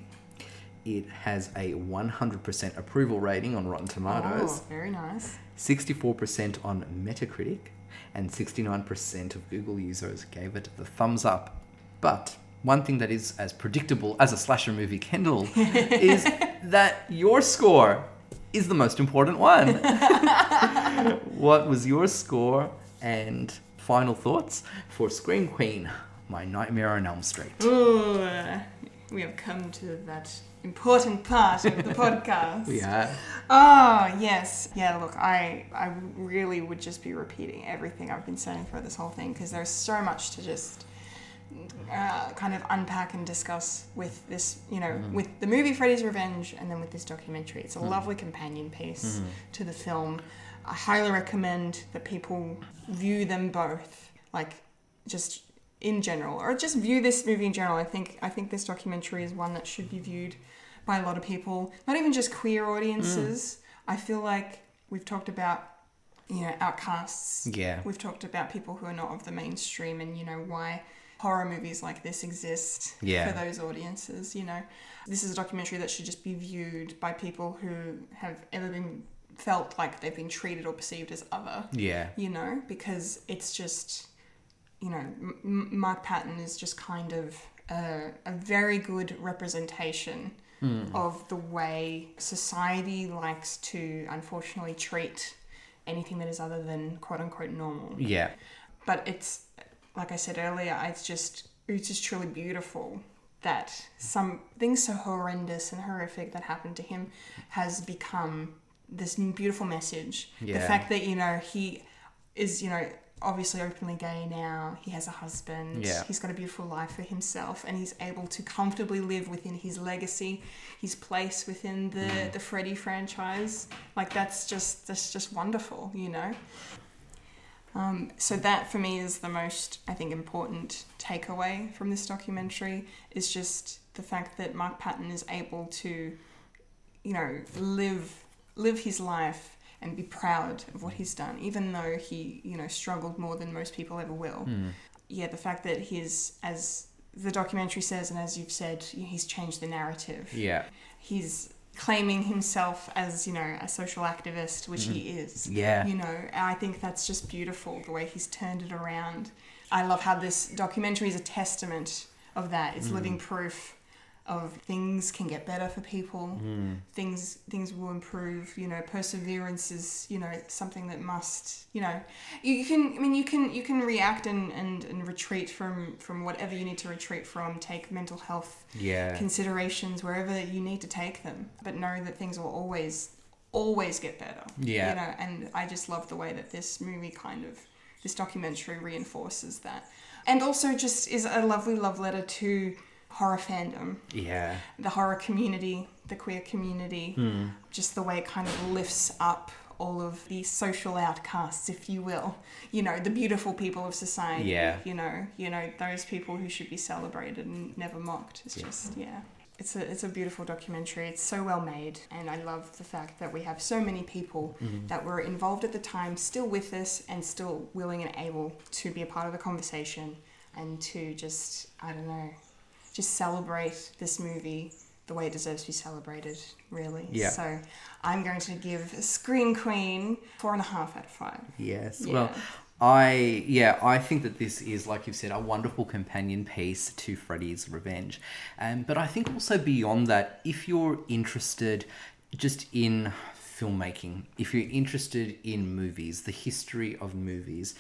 It has a 100% approval rating on Rotten Tomatoes, Oh, very nice. 64% on Metacritic, and 69% of Google users gave it the thumbs up. But one thing that is as predictable as a slasher movie, Kendall, [laughs] is that your score is the most important one. [laughs] what was your score and final thoughts for Scream Queen, My Nightmare on Elm Street? Ooh, we have come to that important part of the podcast. [laughs] Have. Oh yes, yeah. Look, I I really would just be repeating everything I've been saying for this whole thing because there's so much to just uh, kind of unpack and discuss with this, you know, Mhm. with the movie Freddy's Revenge and then with this documentary. It's a Mhm. lovely companion piece Mhm. to the film. I highly recommend that people view them both, like just in general, or just view this movie in general. I think I think this documentary is one that should be viewed by a lot of people, not even just queer audiences. I feel like we've talked about you know outcasts. Yeah. We've talked about people who are not of the mainstream, and you know why horror movies like this exist Yeah. for those audiences. You know, this is a documentary that should just be viewed by people who have ever been felt like they've been treated or perceived as other. Yeah. You know, because it's just, you know, M- Mark Patton is just kind of a, a very good representation Mm. of the way society likes to unfortunately treat anything that is other than quote unquote normal. Yeah. But it's like I said earlier, it's just it's just truly beautiful that something so horrendous and horrific that happened to him has become this beautiful message. Yeah. The fact that, you know, he is, you know, obviously openly gay now. He has a husband. Yeah. He's got a beautiful life for himself and he's able to comfortably live within his legacy, his place within the, Mm. the Freddy franchise. Like that's just that's just wonderful, you know? Um, so that for me is the most, I think, important takeaway from this documentary is just the fact that Mark Patton is able to, you know, live live his life and be proud of what he's done, even though he, you know, struggled more than most people ever will. Hmm. Yeah, the fact that he's, as the documentary says, and as you've said, he's changed the narrative. Yeah. He's claiming himself as, you know, a social activist, which he mm-hmm. is. Yeah. You know, I think that's just beautiful the way he's turned it around. I love how this documentary is a testament of that. It's mm. living proof of things can get better for people. Mm. Things things will improve. You know, perseverance is you know something that must you know you, you can I mean you can you can react and, and, and retreat from from whatever you need to retreat from. Take mental health Yeah. considerations wherever you need to take them, but know that things will always always get better. Yeah. You know, and I just love the way that this movie kind of this documentary reinforces that. And also just is a lovely love letter to horror fandom, Yeah. the horror community, the queer community, Hmm. just the way it kind of lifts up all of the social outcasts, if you will. You know, the beautiful people of society. Yeah. You know, you know, those people who should be celebrated and never mocked. It's just yeah. It's a, it's a beautiful documentary. It's so well made, and I love the fact that we have so many people Mm-hmm. that were involved at the time, still with us, and still willing and able to be a part of the conversation and to just, I don't know, just celebrate this movie the way it deserves to be celebrated, really. Yeah. So I'm going to give Scream Queen four and a half out of five. Yes. Yeah. Well, I yeah, I think that this is like you've said a wonderful companion piece to Freddy's Revenge. Um, but I think also beyond that, if you're interested just in filmmaking, if you're interested in movies, the history of movies,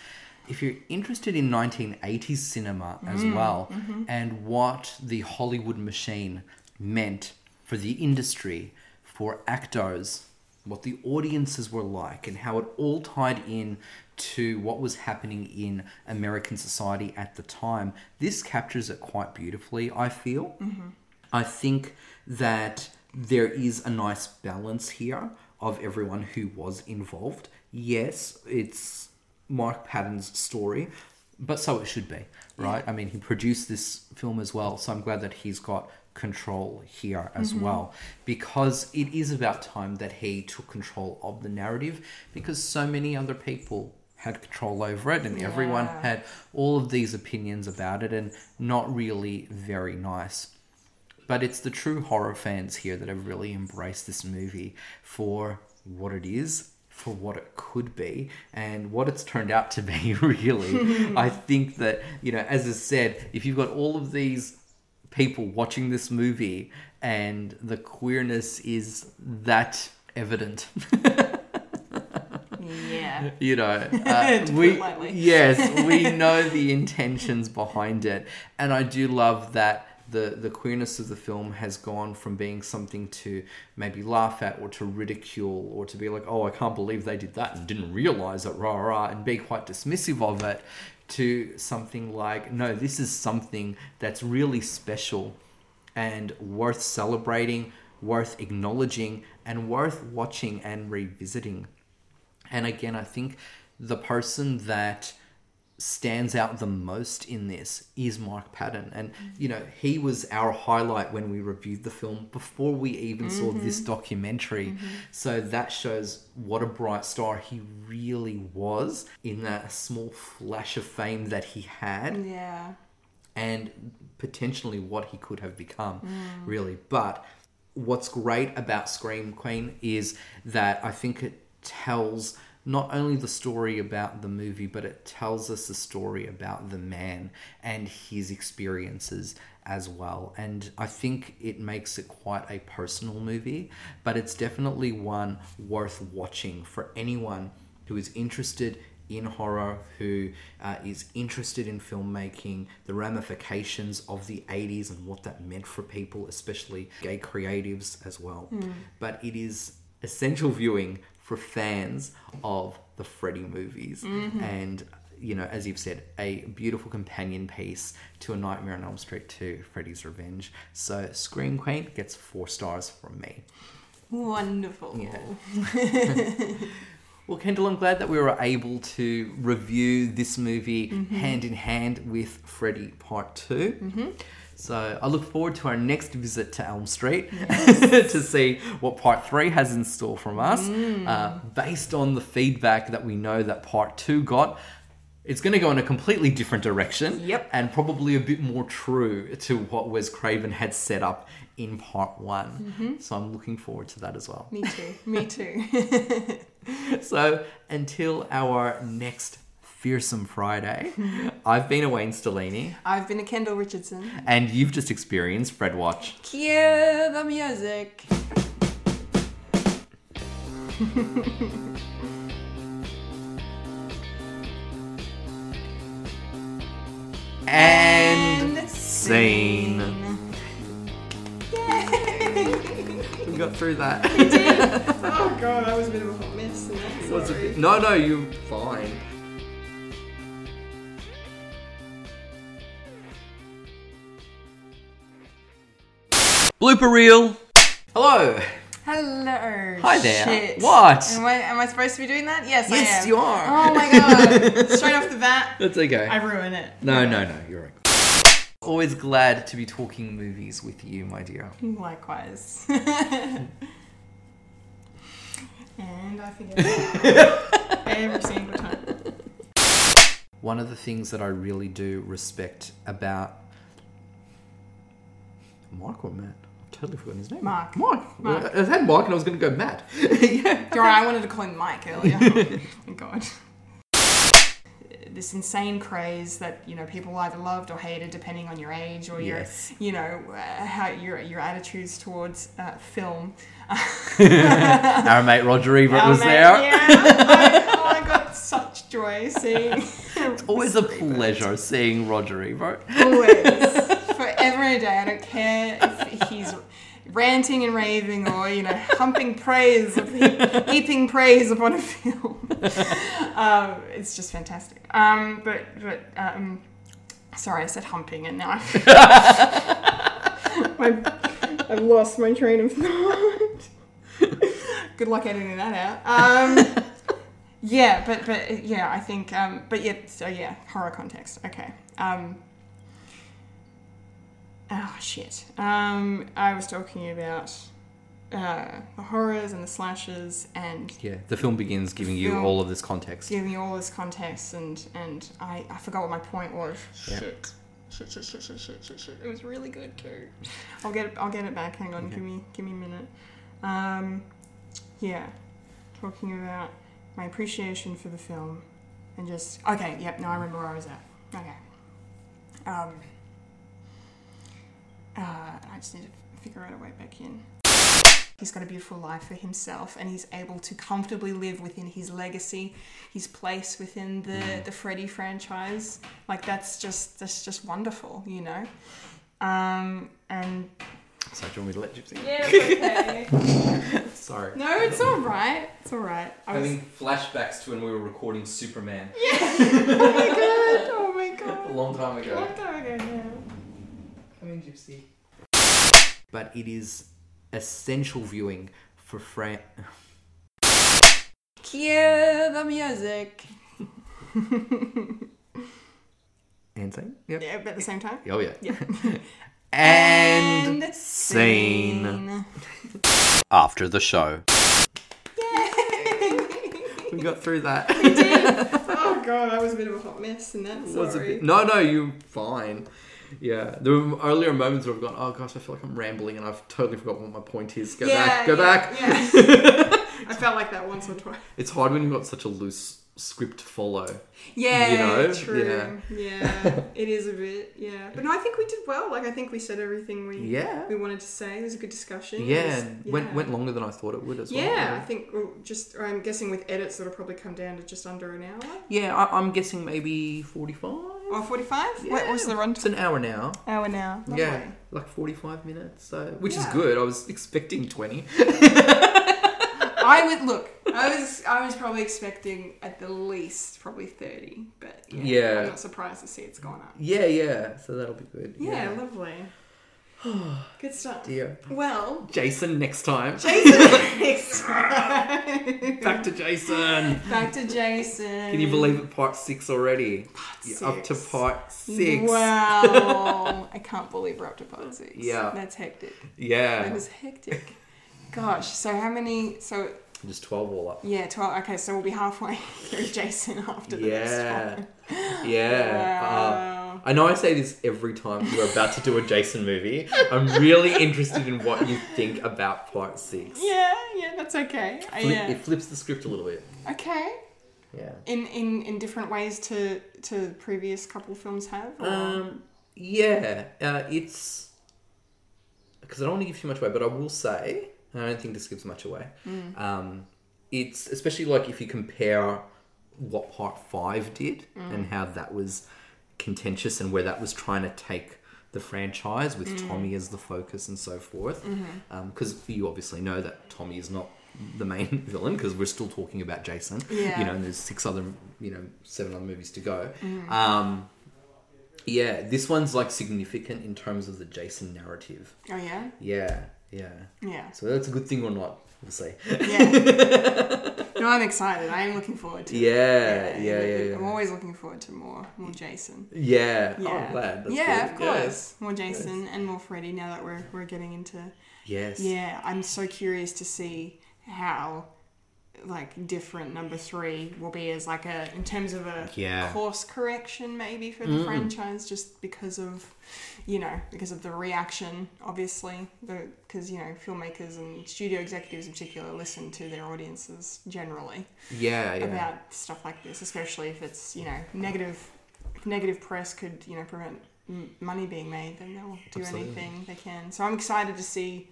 if you're interested in 1980s cinema as mm, well mm-hmm. and what the Hollywood machine meant for the industry, for actors, what the audiences were like, and how it all tied in to what was happening in American society at the time. This captures it quite beautifully, I feel. Mm-hmm. I think that there is a nice balance here of everyone who was involved. Yes, it's Mark Patton's story, but so it should be, right? I mean, he produced this film as well, so I'm glad that he's got control here as mm-hmm. well because it is about time that he took control of the narrative because so many other people had control over it and everyone had all of these opinions about it and not really very nice. But it's the true horror fans here that have really embraced this movie for what it is, for what it could be, and what it's turned out to be, [laughs] really. I [laughs] think that, you know, as I said, if you've got all of these people watching this movie and the queerness is that evident. Yeah. [laughs] you know uh, we yes we know the intentions behind it and i do love that the the queerness of the film has gone from being something to maybe laugh at or to ridicule or to be like oh i can't believe they did that and didn't realize it rah rah and be quite dismissive of it to something like no this is something that's really special and worth celebrating worth acknowledging and worth watching and revisiting. And again, I think the person that stands out the most in this is Mark Patton. And, you know, he was our highlight when we reviewed the film before we even saw mm-hmm. this documentary. Mm-hmm. So that shows what a bright star he really was in that small flash of fame that he had Yeah. and potentially what he could have become, mm. really. But what's great about Scream Queen is that I think it tells not only the story about the movie, but it tells us the story about the man and his experiences as well. And I think it makes it quite a personal movie, but it's definitely one worth watching for anyone who is interested in horror, who uh, is interested in filmmaking, the ramifications of the 80s and what that meant for people, especially gay creatives as well. But it is essential viewing for fans of the Freddy movies. Mm-hmm. And, you know, as you've said, a beautiful companion piece to A Nightmare on Elm Street 2, Freddy's Revenge. So, Scream Queen gets four stars from me. Wonderful. Yeah. [laughs] Well, Kendall, I'm glad that we were able to review this movie mm-hmm. hand in hand with Freddy Part 2. Mm-hmm. So I look forward to our next visit to Elm Street [laughs] to see what part three has in store from us. Mm. Uh, based on the feedback that we know that part two got, it's going to go in a completely different direction. Yep. And probably a bit more true to what Wes Craven had set up in part one. Mhm. So I'm looking forward to that as well. Me too. Me [laughs] too. So until our next Fearsome Friday, [laughs] I've been a Wayne Stellini, I've been a Kendall Richardson. and you've just experienced Fred Watch. Cue the music. And scene. We got through that. [laughs] oh god, that was a bit of a hot mess. and I'm It was a sorry. bit- no, no, you're fine. Blooper reel. Hello. Hello. Hi there. Shit. What? Am I, am I supposed to be doing that? Yes, Yes, I am. you are. Oh my god. [laughs] Straight off the bat. That's okay. I ruin it. No, no, no, you're right. Always glad to be talking movies with you, my dear. Likewise. [laughs] and I forget [laughs] every single time. One of the things that I really do respect about Mike or Matt? I've totally forgotten his name. Mark. Mike. Mark. I had Mike and I was going to go Matt. You're right, I wanted to call him Mike earlier. [laughs] oh god. This insane craze that you know people either loved or hated depending on your age or Yes. your you know uh, how your your attitudes towards uh, film. [laughs] Our mate Roger Ebert Our was mate- there. Yeah, I, oh, I got such joy seeing. [laughs] It's always a pleasure seeing Roger Ebert. Always. A day. I don't care if he's ranting and raving or, you know, humping praise, heaping praise upon a film. [laughs] um, it's just fantastic. Um, but, but, um, sorry, I said humping and now I've, [laughs] my, I've lost my train of thought. Good luck editing that out. Um, yeah, but but yeah, I think um, but yeah, so yeah, horror context. Okay. Um, oh shit. Um, I was talking about uh, the horrors and the slashes and Yeah, the film begins giving you all of this context. giving you all this context and and I, I forgot what my point was. Yeah. Shit. Shit, shit, shit, shit, shit, shit, shit. It was really good too. I'll get it. I'll get it back. Hang on. Give me. Give me a minute. Um, yeah. Talking about my appreciation for the film, and just okay. Yep. Now I remember where I was at. Okay. Um. Uh, I just need to figure out a way back in. He's got a beautiful life for himself, and he's able to comfortably live within his legacy, his place within the the Freddy franchise. Like that's just that's just wonderful, you know. Um, and So do you want me to let Gypsy? yeah, okay. [laughs] Sorry. no, it's all right. It's all right. I was. Having flashbacks to when we were recording Superman oh my god! Oh my god! [laughs] a long time ago. A long time ago now. Come in, Gypsy. But it is essential viewing for Fran. [laughs] Cue the music. [laughs] And saying? Yep. Yeah, but at the same time. Oh, yeah. Yeah. [laughs] and, And scene. scene. After the show. Yay! we got through that. oh god, that was a bit of a hot mess in that. It was a Sorry. bit- no, no, you're fine. Yeah, there were earlier moments where I've gone, oh gosh, I feel like I'm rambling and I've totally forgotten what my point is. Go Yeah, back, go yeah, back. yeah. [laughs] I felt like that once or twice. It's hard when you've got such a loose script to follow. Yeah, you know? true. Yeah. Yeah. it is a bit. Yeah, but no, I think we did well. Like I think we said everything we Yeah. we wanted to say. It was a good discussion. It Yeah, was- and went went longer than I thought it would as well. Yeah, I think well, just I'm guessing with edits it'll probably come down to just under an hour. Yeah, I, I'm guessing maybe 45. Or 45? What was the It's an hour now. Hour now. Yeah, like 45 minutes, so which is good. I was expecting 20. [laughs] I [laughs] would look. I was I was probably expecting at the least probably 30, but yeah, Yeah. I'm not surprised to see it's gone up. yeah, yeah, so that'll be good. Yeah, lovely. [sighs] Good stuff. Dear. Well, Jason next time. Jason [laughs] next time. Back to Jason. Back to Jason. Can you believe it? Part six already. You're up to part six. Wow. [laughs] I can't believe we're up to part six. Yeah. That's hectic. Yeah. That is hectic. Gosh, so how many? So, Just twelve all up. yeah, 12. Okay, so we'll be halfway [laughs] through Jason after the next Yeah. one. Yeah. Wow. Uh, I know I say this every time we're about to do a Jason movie. I'm really interested in what you think about part six. Yeah, yeah, that's okay. Uh, Flip- yeah. It flips the script a little bit. Okay. Yeah. In, in in different ways to to previous couple films have. Or? Um, yeah, uh, it's because I don't want to give too much away, but I will say I don't think this gives much away. Mm. Um, it's especially like if you compare what Part Five did Mm. and how that was contentious and where that was trying to take the franchise with Mm. Tommy as the focus and so forth. Because you obviously know that Tommy is not the main [laughs] villain because we're still talking about Jason. Yeah. You know, and there's six other, you know, seven other movies to go. Mhm. Um, yeah, this one's like significant in terms of the Jason narrative. Oh yeah. Yeah, yeah. Yeah. So that's a good thing or not, we'll see. Yeah. [laughs] no, I'm excited. I am looking forward to Yeah, it. yeah, yeah, yeah. I'm always looking forward to more more Jason. Yeah. Oh, Yeah. I'm glad. That's yeah, good. of Yeah. course. More Jason and more Freddy now that we're we're getting into Yes. Yeah, I'm so curious to see how like different number three will be as like a in terms of a Yeah. course correction maybe for the Mm. franchise just because of you know because of the reaction obviously because you know filmmakers and studio executives in particular listen to their audiences generally Yeah, yeah. about stuff like this especially if it's you know negative if negative press could you know prevent m- money being made then they'll do Absolutely. anything they can so i'm excited to see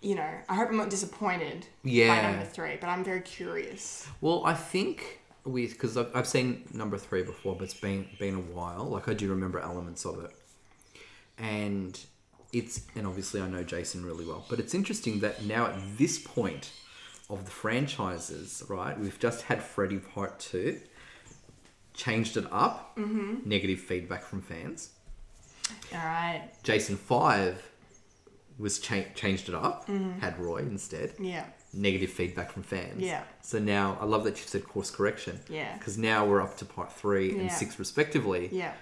you know i hope i'm not disappointed by Yeah. number three but i'm very curious Well, I think with because I've, I've seen number three before, but it's been been a while. Like I do remember elements of it, and it's and obviously I know Jason really well. But it's interesting that now at this point of the franchises, right? We've just had Freddy Part Two, changed it up, Mhm. negative feedback from fans. all right Jason Five was cha- changed it up, Mhm. had Roy instead. Yeah. Negative feedback from fans. Yeah. So now I love that you said course correction. Yeah. Because now we're up to part three and six respectively. Yeah.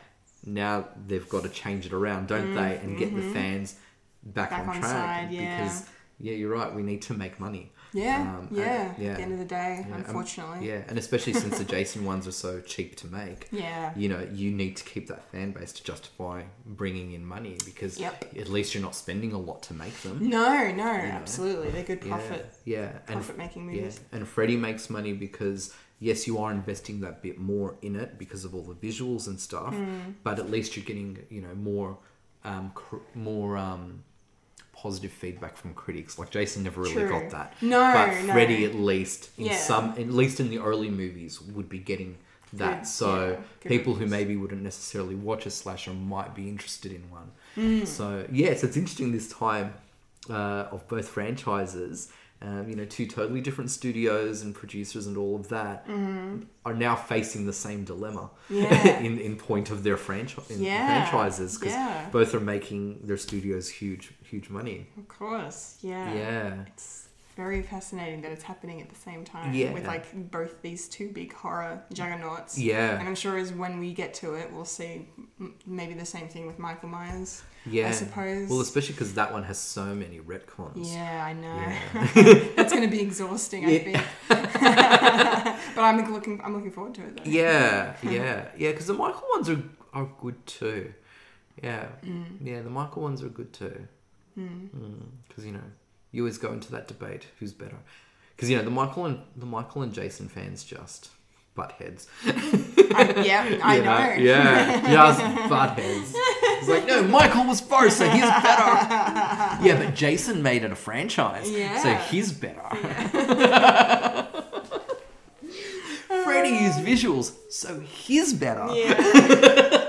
Now they've got to change it around, don't Mm, they, and get mhm. the fans back, Back on on track. side, yeah. Because yeah, you're right. We need to make money. yeah Um, and- yeah yeah. at the end of the day Yeah, um, unfortunately yeah, and especially since the Jason ones are so cheap to make. [laughs] Yeah. You know, you need to keep that fan base to justify bringing in money because Yep. at least you're not spending a lot to make them. no no You know? absolutely they're good Yeah, profit Yeah, profit-making movies. Yeah, and Freddy makes money because yes, you are investing that bit more in it because of all the visuals and stuff, Mm. but at least you're getting you know more, um, cr- more um, positive feedback from critics. Like Jason never really True. got that. No, but no. Freddy at least in Yeah. some, at least in the early movies, would be getting that. Good, so yeah, people who maybe wouldn't necessarily watch a slasher might be interested in one. Mm. So yes, it's interesting this time uh, of both franchises. Um, you know, two totally different studios and producers and all of that Mhm. are now facing the same dilemma Yeah. [laughs] in, in point of their franchise Yeah, franchises because yeah. both are making their studios huge huge money. Of course, yeah. Yeah. It's very fascinating that it's happening at the same time. Yeah. With like both these two big horror juggernauts. Yeah. And I'm sure as when we get to it, we'll see m- maybe the same thing with Michael Myers. Yeah, I suppose. Well, especially because that one has so many retcons. Yeah, I know. Yeah. [laughs] That's going to be exhausting, I think. [laughs] but I'm looking. I'm looking forward to it. Though. Yeah, yeah, yeah. Because the Michael ones are are good too. Yeah, Mm. yeah. The Michael ones are good too. Mm. Because you know, you always go into that debate: who's better? Because you know, the Michael and the Michael and Jason fans just butt heads. I- yeah, [laughs] I You know. Yeah, [laughs] just butt heads. It's like, no, Michael was first, so he's better. [laughs] Yeah, but Jason made it a franchise, so he's better. Freddy used visuals, so he's better. Yeah.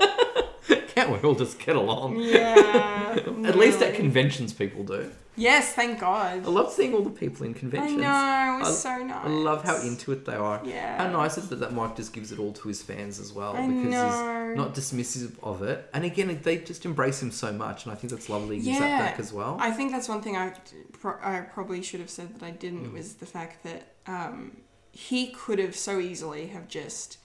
Can't we all just get along? Yeah. At least least at conventions, people do. Yes, thank God. I love seeing all the people in conventions. I know, it was I- so nice. I love how into it they are. Yeah. How nice is it that Mike just gives it all to his fans as well I because know. he's not dismissive of it. And again, they just embrace him so much, and I think that's lovely. Yeah, that back as well. I think that's one thing I, pro- I probably should have said that I didn't Mm. was the fact that um, he could have so easily have just,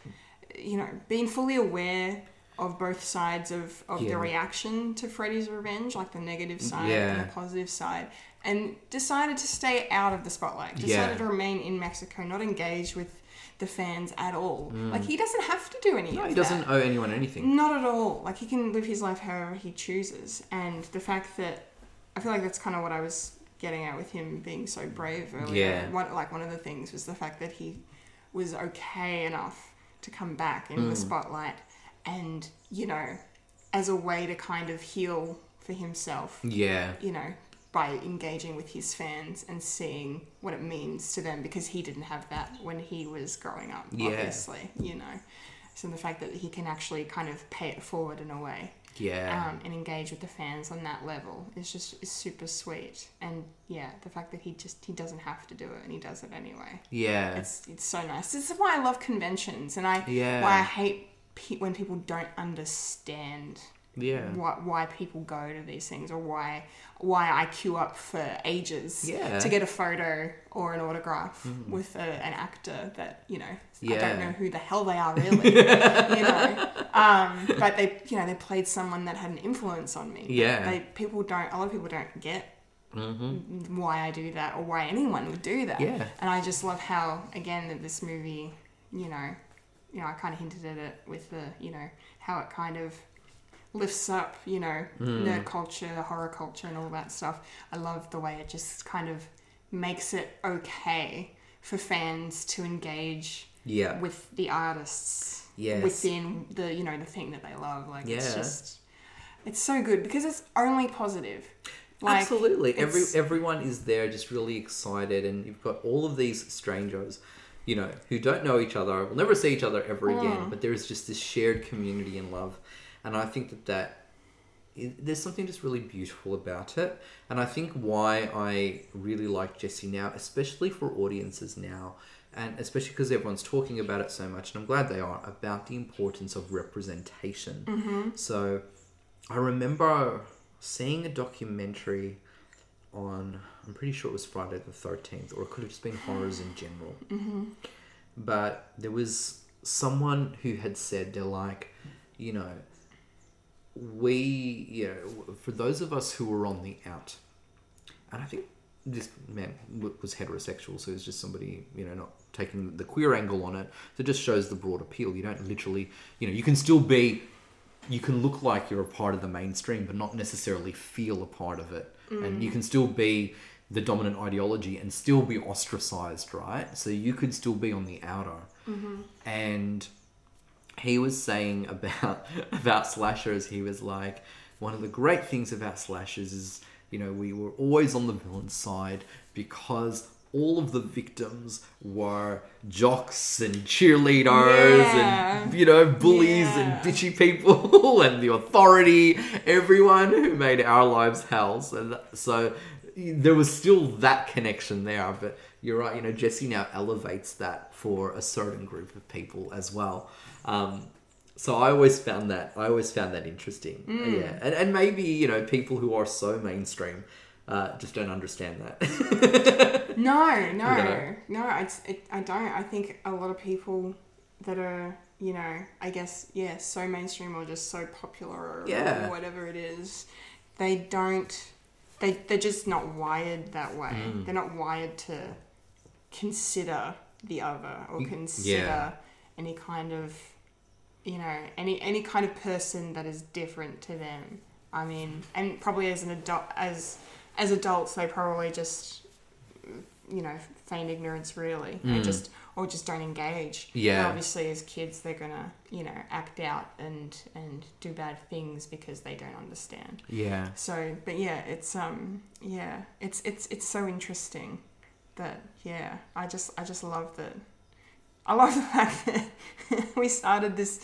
you know, been fully aware of both sides of, of Yeah. the reaction to Freddy's Revenge, like the negative side Yeah. and the positive side, and decided to stay out of the spotlight. Decided Yeah. to remain in Mexico, not engage with the fans at all. Like he doesn't have to do any Mm. no, he doesn't owe anyone anything. Not at all. Like he can live his life however he chooses, and the fact that I feel like that's kind of what I was getting at with him being so brave earlier. Yeah. One, like one of the things was the fact that he was okay enough to come back in Mm. the spotlight, and you know, as a way to kind of heal for himself. Yeah. You know. By engaging with his fans and seeing what it means to them, because he didn't have that when he was growing up, Yeah. obviously, you know. So the fact that he can actually kind of pay it forward in a way, Yeah. um, and engage with the fans on that level is just is super sweet. And yeah, the fact that he just he doesn't have to do it and he does it anyway. Yeah. it's it's so nice. This is why I love conventions, and I Yeah. why I hate pe- when people don't understand Yeah. why, why people go to these things or why why I queue up for ages Yeah. to get a photo or an autograph Mhm. with a, an actor that you know I don't know who the hell they are really you know [laughs] um, but they you know they played someone that had an influence on me Yeah. they people don't a lot of people don't get Mm-hmm. why I do that or why anyone would do that. Yeah. And I just love how again that this movie, you know, you know, I kind of hinted at it with the, you know, how it kind of lifts up, you know, Mm. nerd culture, horror culture, and all that stuff. I love the way it just kind of makes it okay for fans to engage Yeah. with the artists Yes. within the, you know, the thing that they love. Like it's just, it's so good because it's only positive. Like, Absolutely. Every everyone is there just really excited and you've got all of these strangers, you know, who don't know each other, will never see each other ever again, Mm. but there is just this shared community and love. And I think that that there's something just really beautiful about it. And I think why I really like Jesse now, especially for audiences now, and especially because everyone's talking about it so much, and I'm glad they are, about the importance of representation. Mhm. So I remember seeing a documentary on, I'm pretty sure it was Friday the 13th, or it could have just been horrors in general. Mhm. But there was someone who had said, they're like, you know, we, you know, for those of us who were on the out, and I think this man was heterosexual, so it was just somebody, you know, not taking the queer angle on it. So it just shows the broad appeal. You don't literally, you know, you can still be, you can look like you're a part of the mainstream, but not necessarily feel a part of it. And Mm. you can still be the dominant ideology and still be ostracized, right? So you could still be on the outer Mhm. and he was saying about [laughs] about slashers he was like one of the great things about slashers is you know we were always on the villain's side because all of the victims were jocks and cheerleaders Yeah. and you know bullies Yeah. and bitchy people [laughs] and the authority everyone who made our lives hells and so there was still that connection there but you're right you know jesse now elevates that for a certain group of people as well um, so i always found that i always found that interesting Mm. yeah and, and maybe you know people who are so mainstream uh, just don't understand that [laughs] No, no, no. It's, it, I don't. I think a lot of people that are, you know, I guess, yeah, so mainstream or just so popular or, Yeah. or whatever it is, they don't. They they're just not wired that way. Mm. They're not wired to consider the other or consider yeah. any kind of, you know, any any kind of person that is different to them. I mean, and probably as an adult, as as adults, they probably just you know, feign ignorance really, Mm. and just or just don't engage. Yeah. And obviously, as kids, they're gonna you know act out and and do bad things because they don't understand. Yeah. So, but yeah, it's um yeah, it's it's it's so interesting that yeah, I just I just love that. I love [laughs] the fact that we started this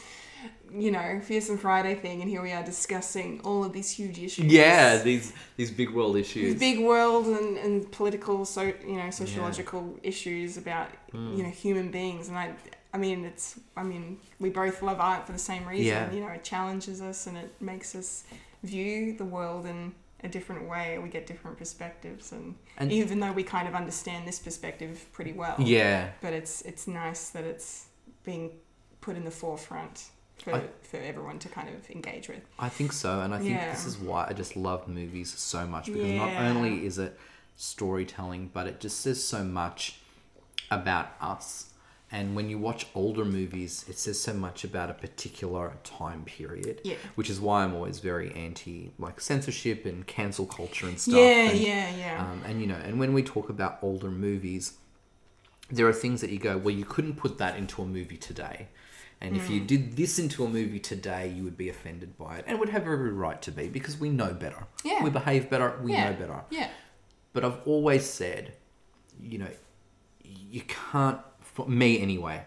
you know, Fearsome Friday thing, and here we are discussing all of these huge issues. Yeah, these these big world issues. These big world and, and political, so you know, sociological issues about Mm. you know human beings, and I, I mean, it's, I mean, we both love art for the same reason. Yeah. You know, it challenges us and it makes us view the world in a different way. We get different perspectives, and, And- even though we kind of understand this perspective pretty well, Yeah. but it's it's nice that it's being put in the forefront for, I- for everyone to kind of engage with. I think so, and I think Yeah. this is why I just love movies so much because not only is it storytelling, but it just says so much about us. And when you watch older movies, it says so much about a particular time period. Yeah. Which is why I'm always very anti like censorship and cancel culture and stuff. Yeah, and, yeah, yeah. Um, and you know, and when we talk about older movies, there are things that you go, well, you couldn't put that into a movie today. And if you Mm. did this into a movie today, you would be offended by it. And would have every right to be because we know better. Yeah. We behave better, we yeah. know better. Yeah. But I've always said, you know, you can't, for me anyway,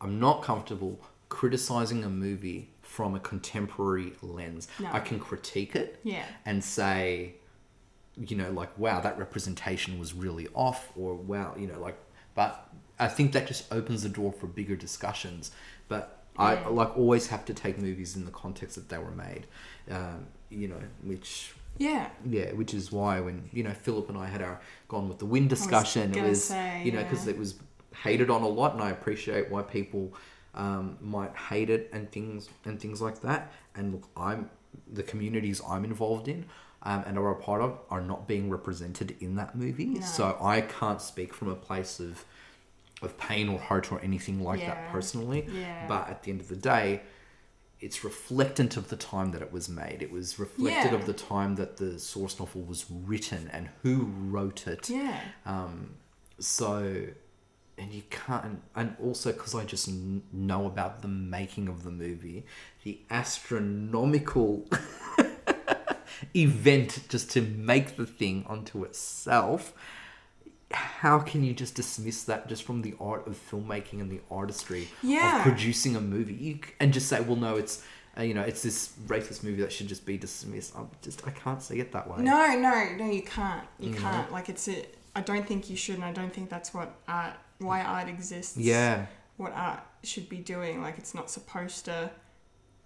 I'm not comfortable criticizing a movie from a contemporary lens. No. I can critique it Yeah. and say, you know, like, wow, that representation was really off, or wow, you know, like, but I think that just opens the door for bigger discussions. But I Yeah. like always have to take movies in the context that they were made, um, you know, which Yeah. yeah, which is why when you know Philip and I had our Gone with the Wind discussion, it was say, you know because yeah. it was hated on a lot, and I appreciate why people um, might hate it and things and things like that. And look, I'm the communities I'm involved in. Um, and are a part of are not being represented in that movie, No. so I can't speak from a place of of pain or hurt or anything like that personally. Yeah. But at the end of the day, it's reflectant of the time that it was made. It was reflected Yeah. of the time that the source novel was written and who wrote it. Yeah. Um, so, and you can't, and also because I just n- know about the making of the movie, the astronomical [laughs] event just to make the thing onto itself. How can you just dismiss that just from the art of filmmaking and the artistry Yeah. of producing a movie you, and just say, well, no, it's uh, you know, it's this racist movie that should just be dismissed. I'm just I can't see it that way. No, no, no, you can't. You know? can't. Like it's a. I don't think you should, and I don't think that's what art. Why art exists. Yeah. What art should be doing. Like it's not supposed to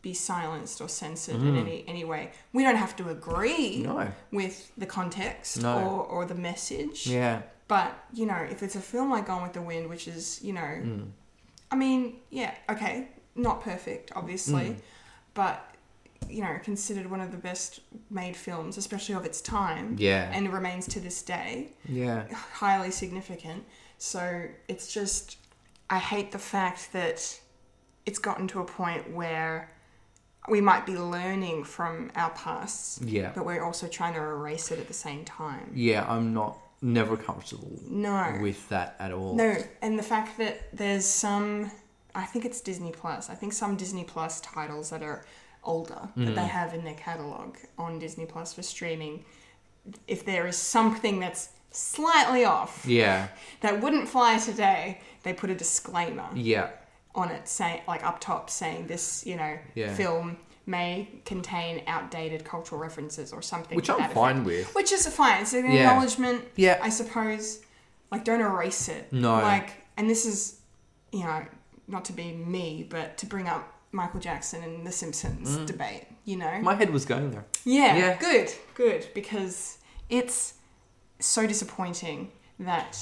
be silenced or censored in Mm. any any way. We don't have to agree No. with the context No. or or the message. Yeah. But you know, if it's a film like Gone with the Wind, which is you know, Mm. I mean, yeah, okay, not perfect, obviously, Mm. but you know, considered one of the best made films, especially of its time. Yeah. And remains to this day Yeah. highly significant. So it's just, I hate the fact that it's gotten to a point where we might be learning from our pasts, Yeah. but we're also trying to erase it at the same time. Yeah, I'm not never comfortable No. with that at all. No, and the fact that there's some, I think it's Disney Plus. I think some Disney Plus titles that are older that they Mm. have in their catalog on Disney Plus for streaming. If there is something that's slightly off, Yeah. [laughs] that wouldn't fly today, they put a disclaimer Yeah. on it, saying like up top, saying this, you know, Yeah. film may contain outdated cultural references or something. Which I'm fine effect. with. Which is fine. It's an Yeah. acknowledgement. Yeah. I suppose. Like, don't erase it. No. Like, and this is, you know, not to be me, but to bring up Michael Jackson and The Simpsons Mm. debate. You know. My head was going there. Yeah, Yeah. good, good, because it's so disappointing that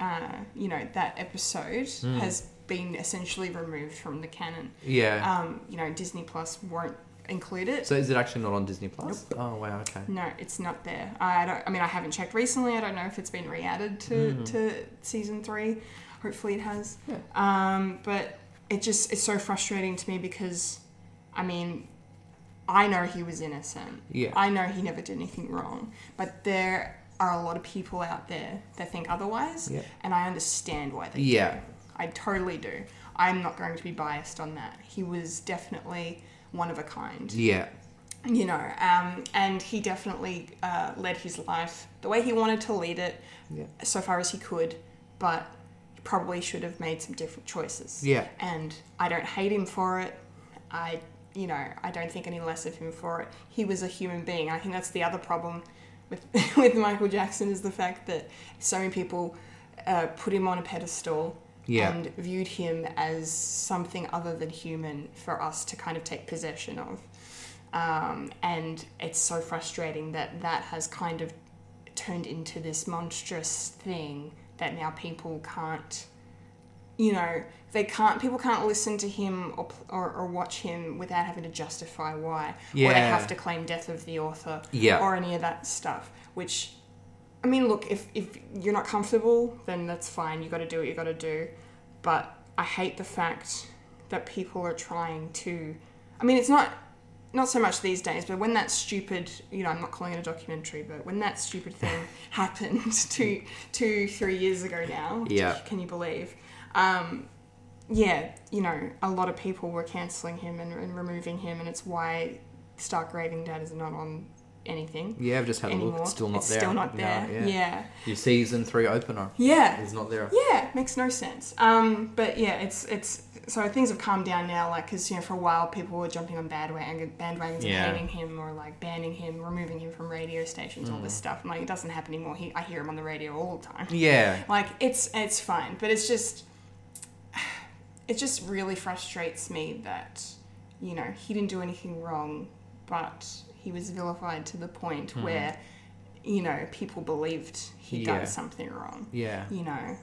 uh, you know that episode Mm. has been essentially removed from the canon. Yeah. Um, you know, Disney Plus won't include it. So is it actually not on Disney Plus? Oh wow, okay. no, it's not there. I don't. I mean, I haven't checked recently. I don't know if it's been re-added to Mm. to season three. Hopefully, it has. Yeah. Um, but it just it's so frustrating to me because, I mean, I know he was innocent. Yeah. I know he never did anything wrong. But there are a lot of people out there that think otherwise, Yeah. and I understand why they Yeah. do. I totally do. I'm not going to be biased on that. He was definitely one of a kind Yeah. you know, um, and he definitely uh, led his life the way he wanted to lead it, Yeah. so far as he could, but he probably should have made some different choices. Yeah. And I don't hate him for it. I, you know, I don't think any less of him for it. He was a human being. I think that's the other problem with [laughs] with Michael Jackson is the fact that so many people uh, put him on a pedestal Yeah. and viewed him as something other than human for us to kind of take possession of. Um, and it's so frustrating that that has kind of turned into this monstrous thing that now people can't you know they can't people can't listen to him or, or, or watch him without having to justify why or they have to claim death of the author Yeah. or any of that stuff which i mean look if, if you're not comfortable then that's fine you got to do what you got to do but i hate the fact that people are trying to i mean it's not not so much these days, but when that stupid, you know, I'm not calling it a documentary, but when that stupid [laughs] thing happened [laughs] two, two, three years ago now, Yeah. [laughs] can you believe? Um, yeah, you know, a lot of people were cancelling him and, and removing him, and it's why Stark Raving Dad is not on anything. Yeah, I've just had a look. It's still not It's there. Still not No, there. yeah. yeah. Your season three opener. Yeah. Is not there. Yeah, makes no sense. Um, but yeah, it's it's so things have calmed down now. Like, because you know, for a while people were jumping on bandwagon bandwagons Yeah. and hating him or like banning him, removing him from radio stations, all this Mm. stuff. And like, it doesn't happen anymore. He, I hear him on the radio all the time. Yeah. Like, it's it's fine, but it's just [sighs] it just really frustrates me that you know he didn't do anything wrong, but he was vilified to the point Hmm. where you know people believed he Yeah. done something wrong Yeah. you know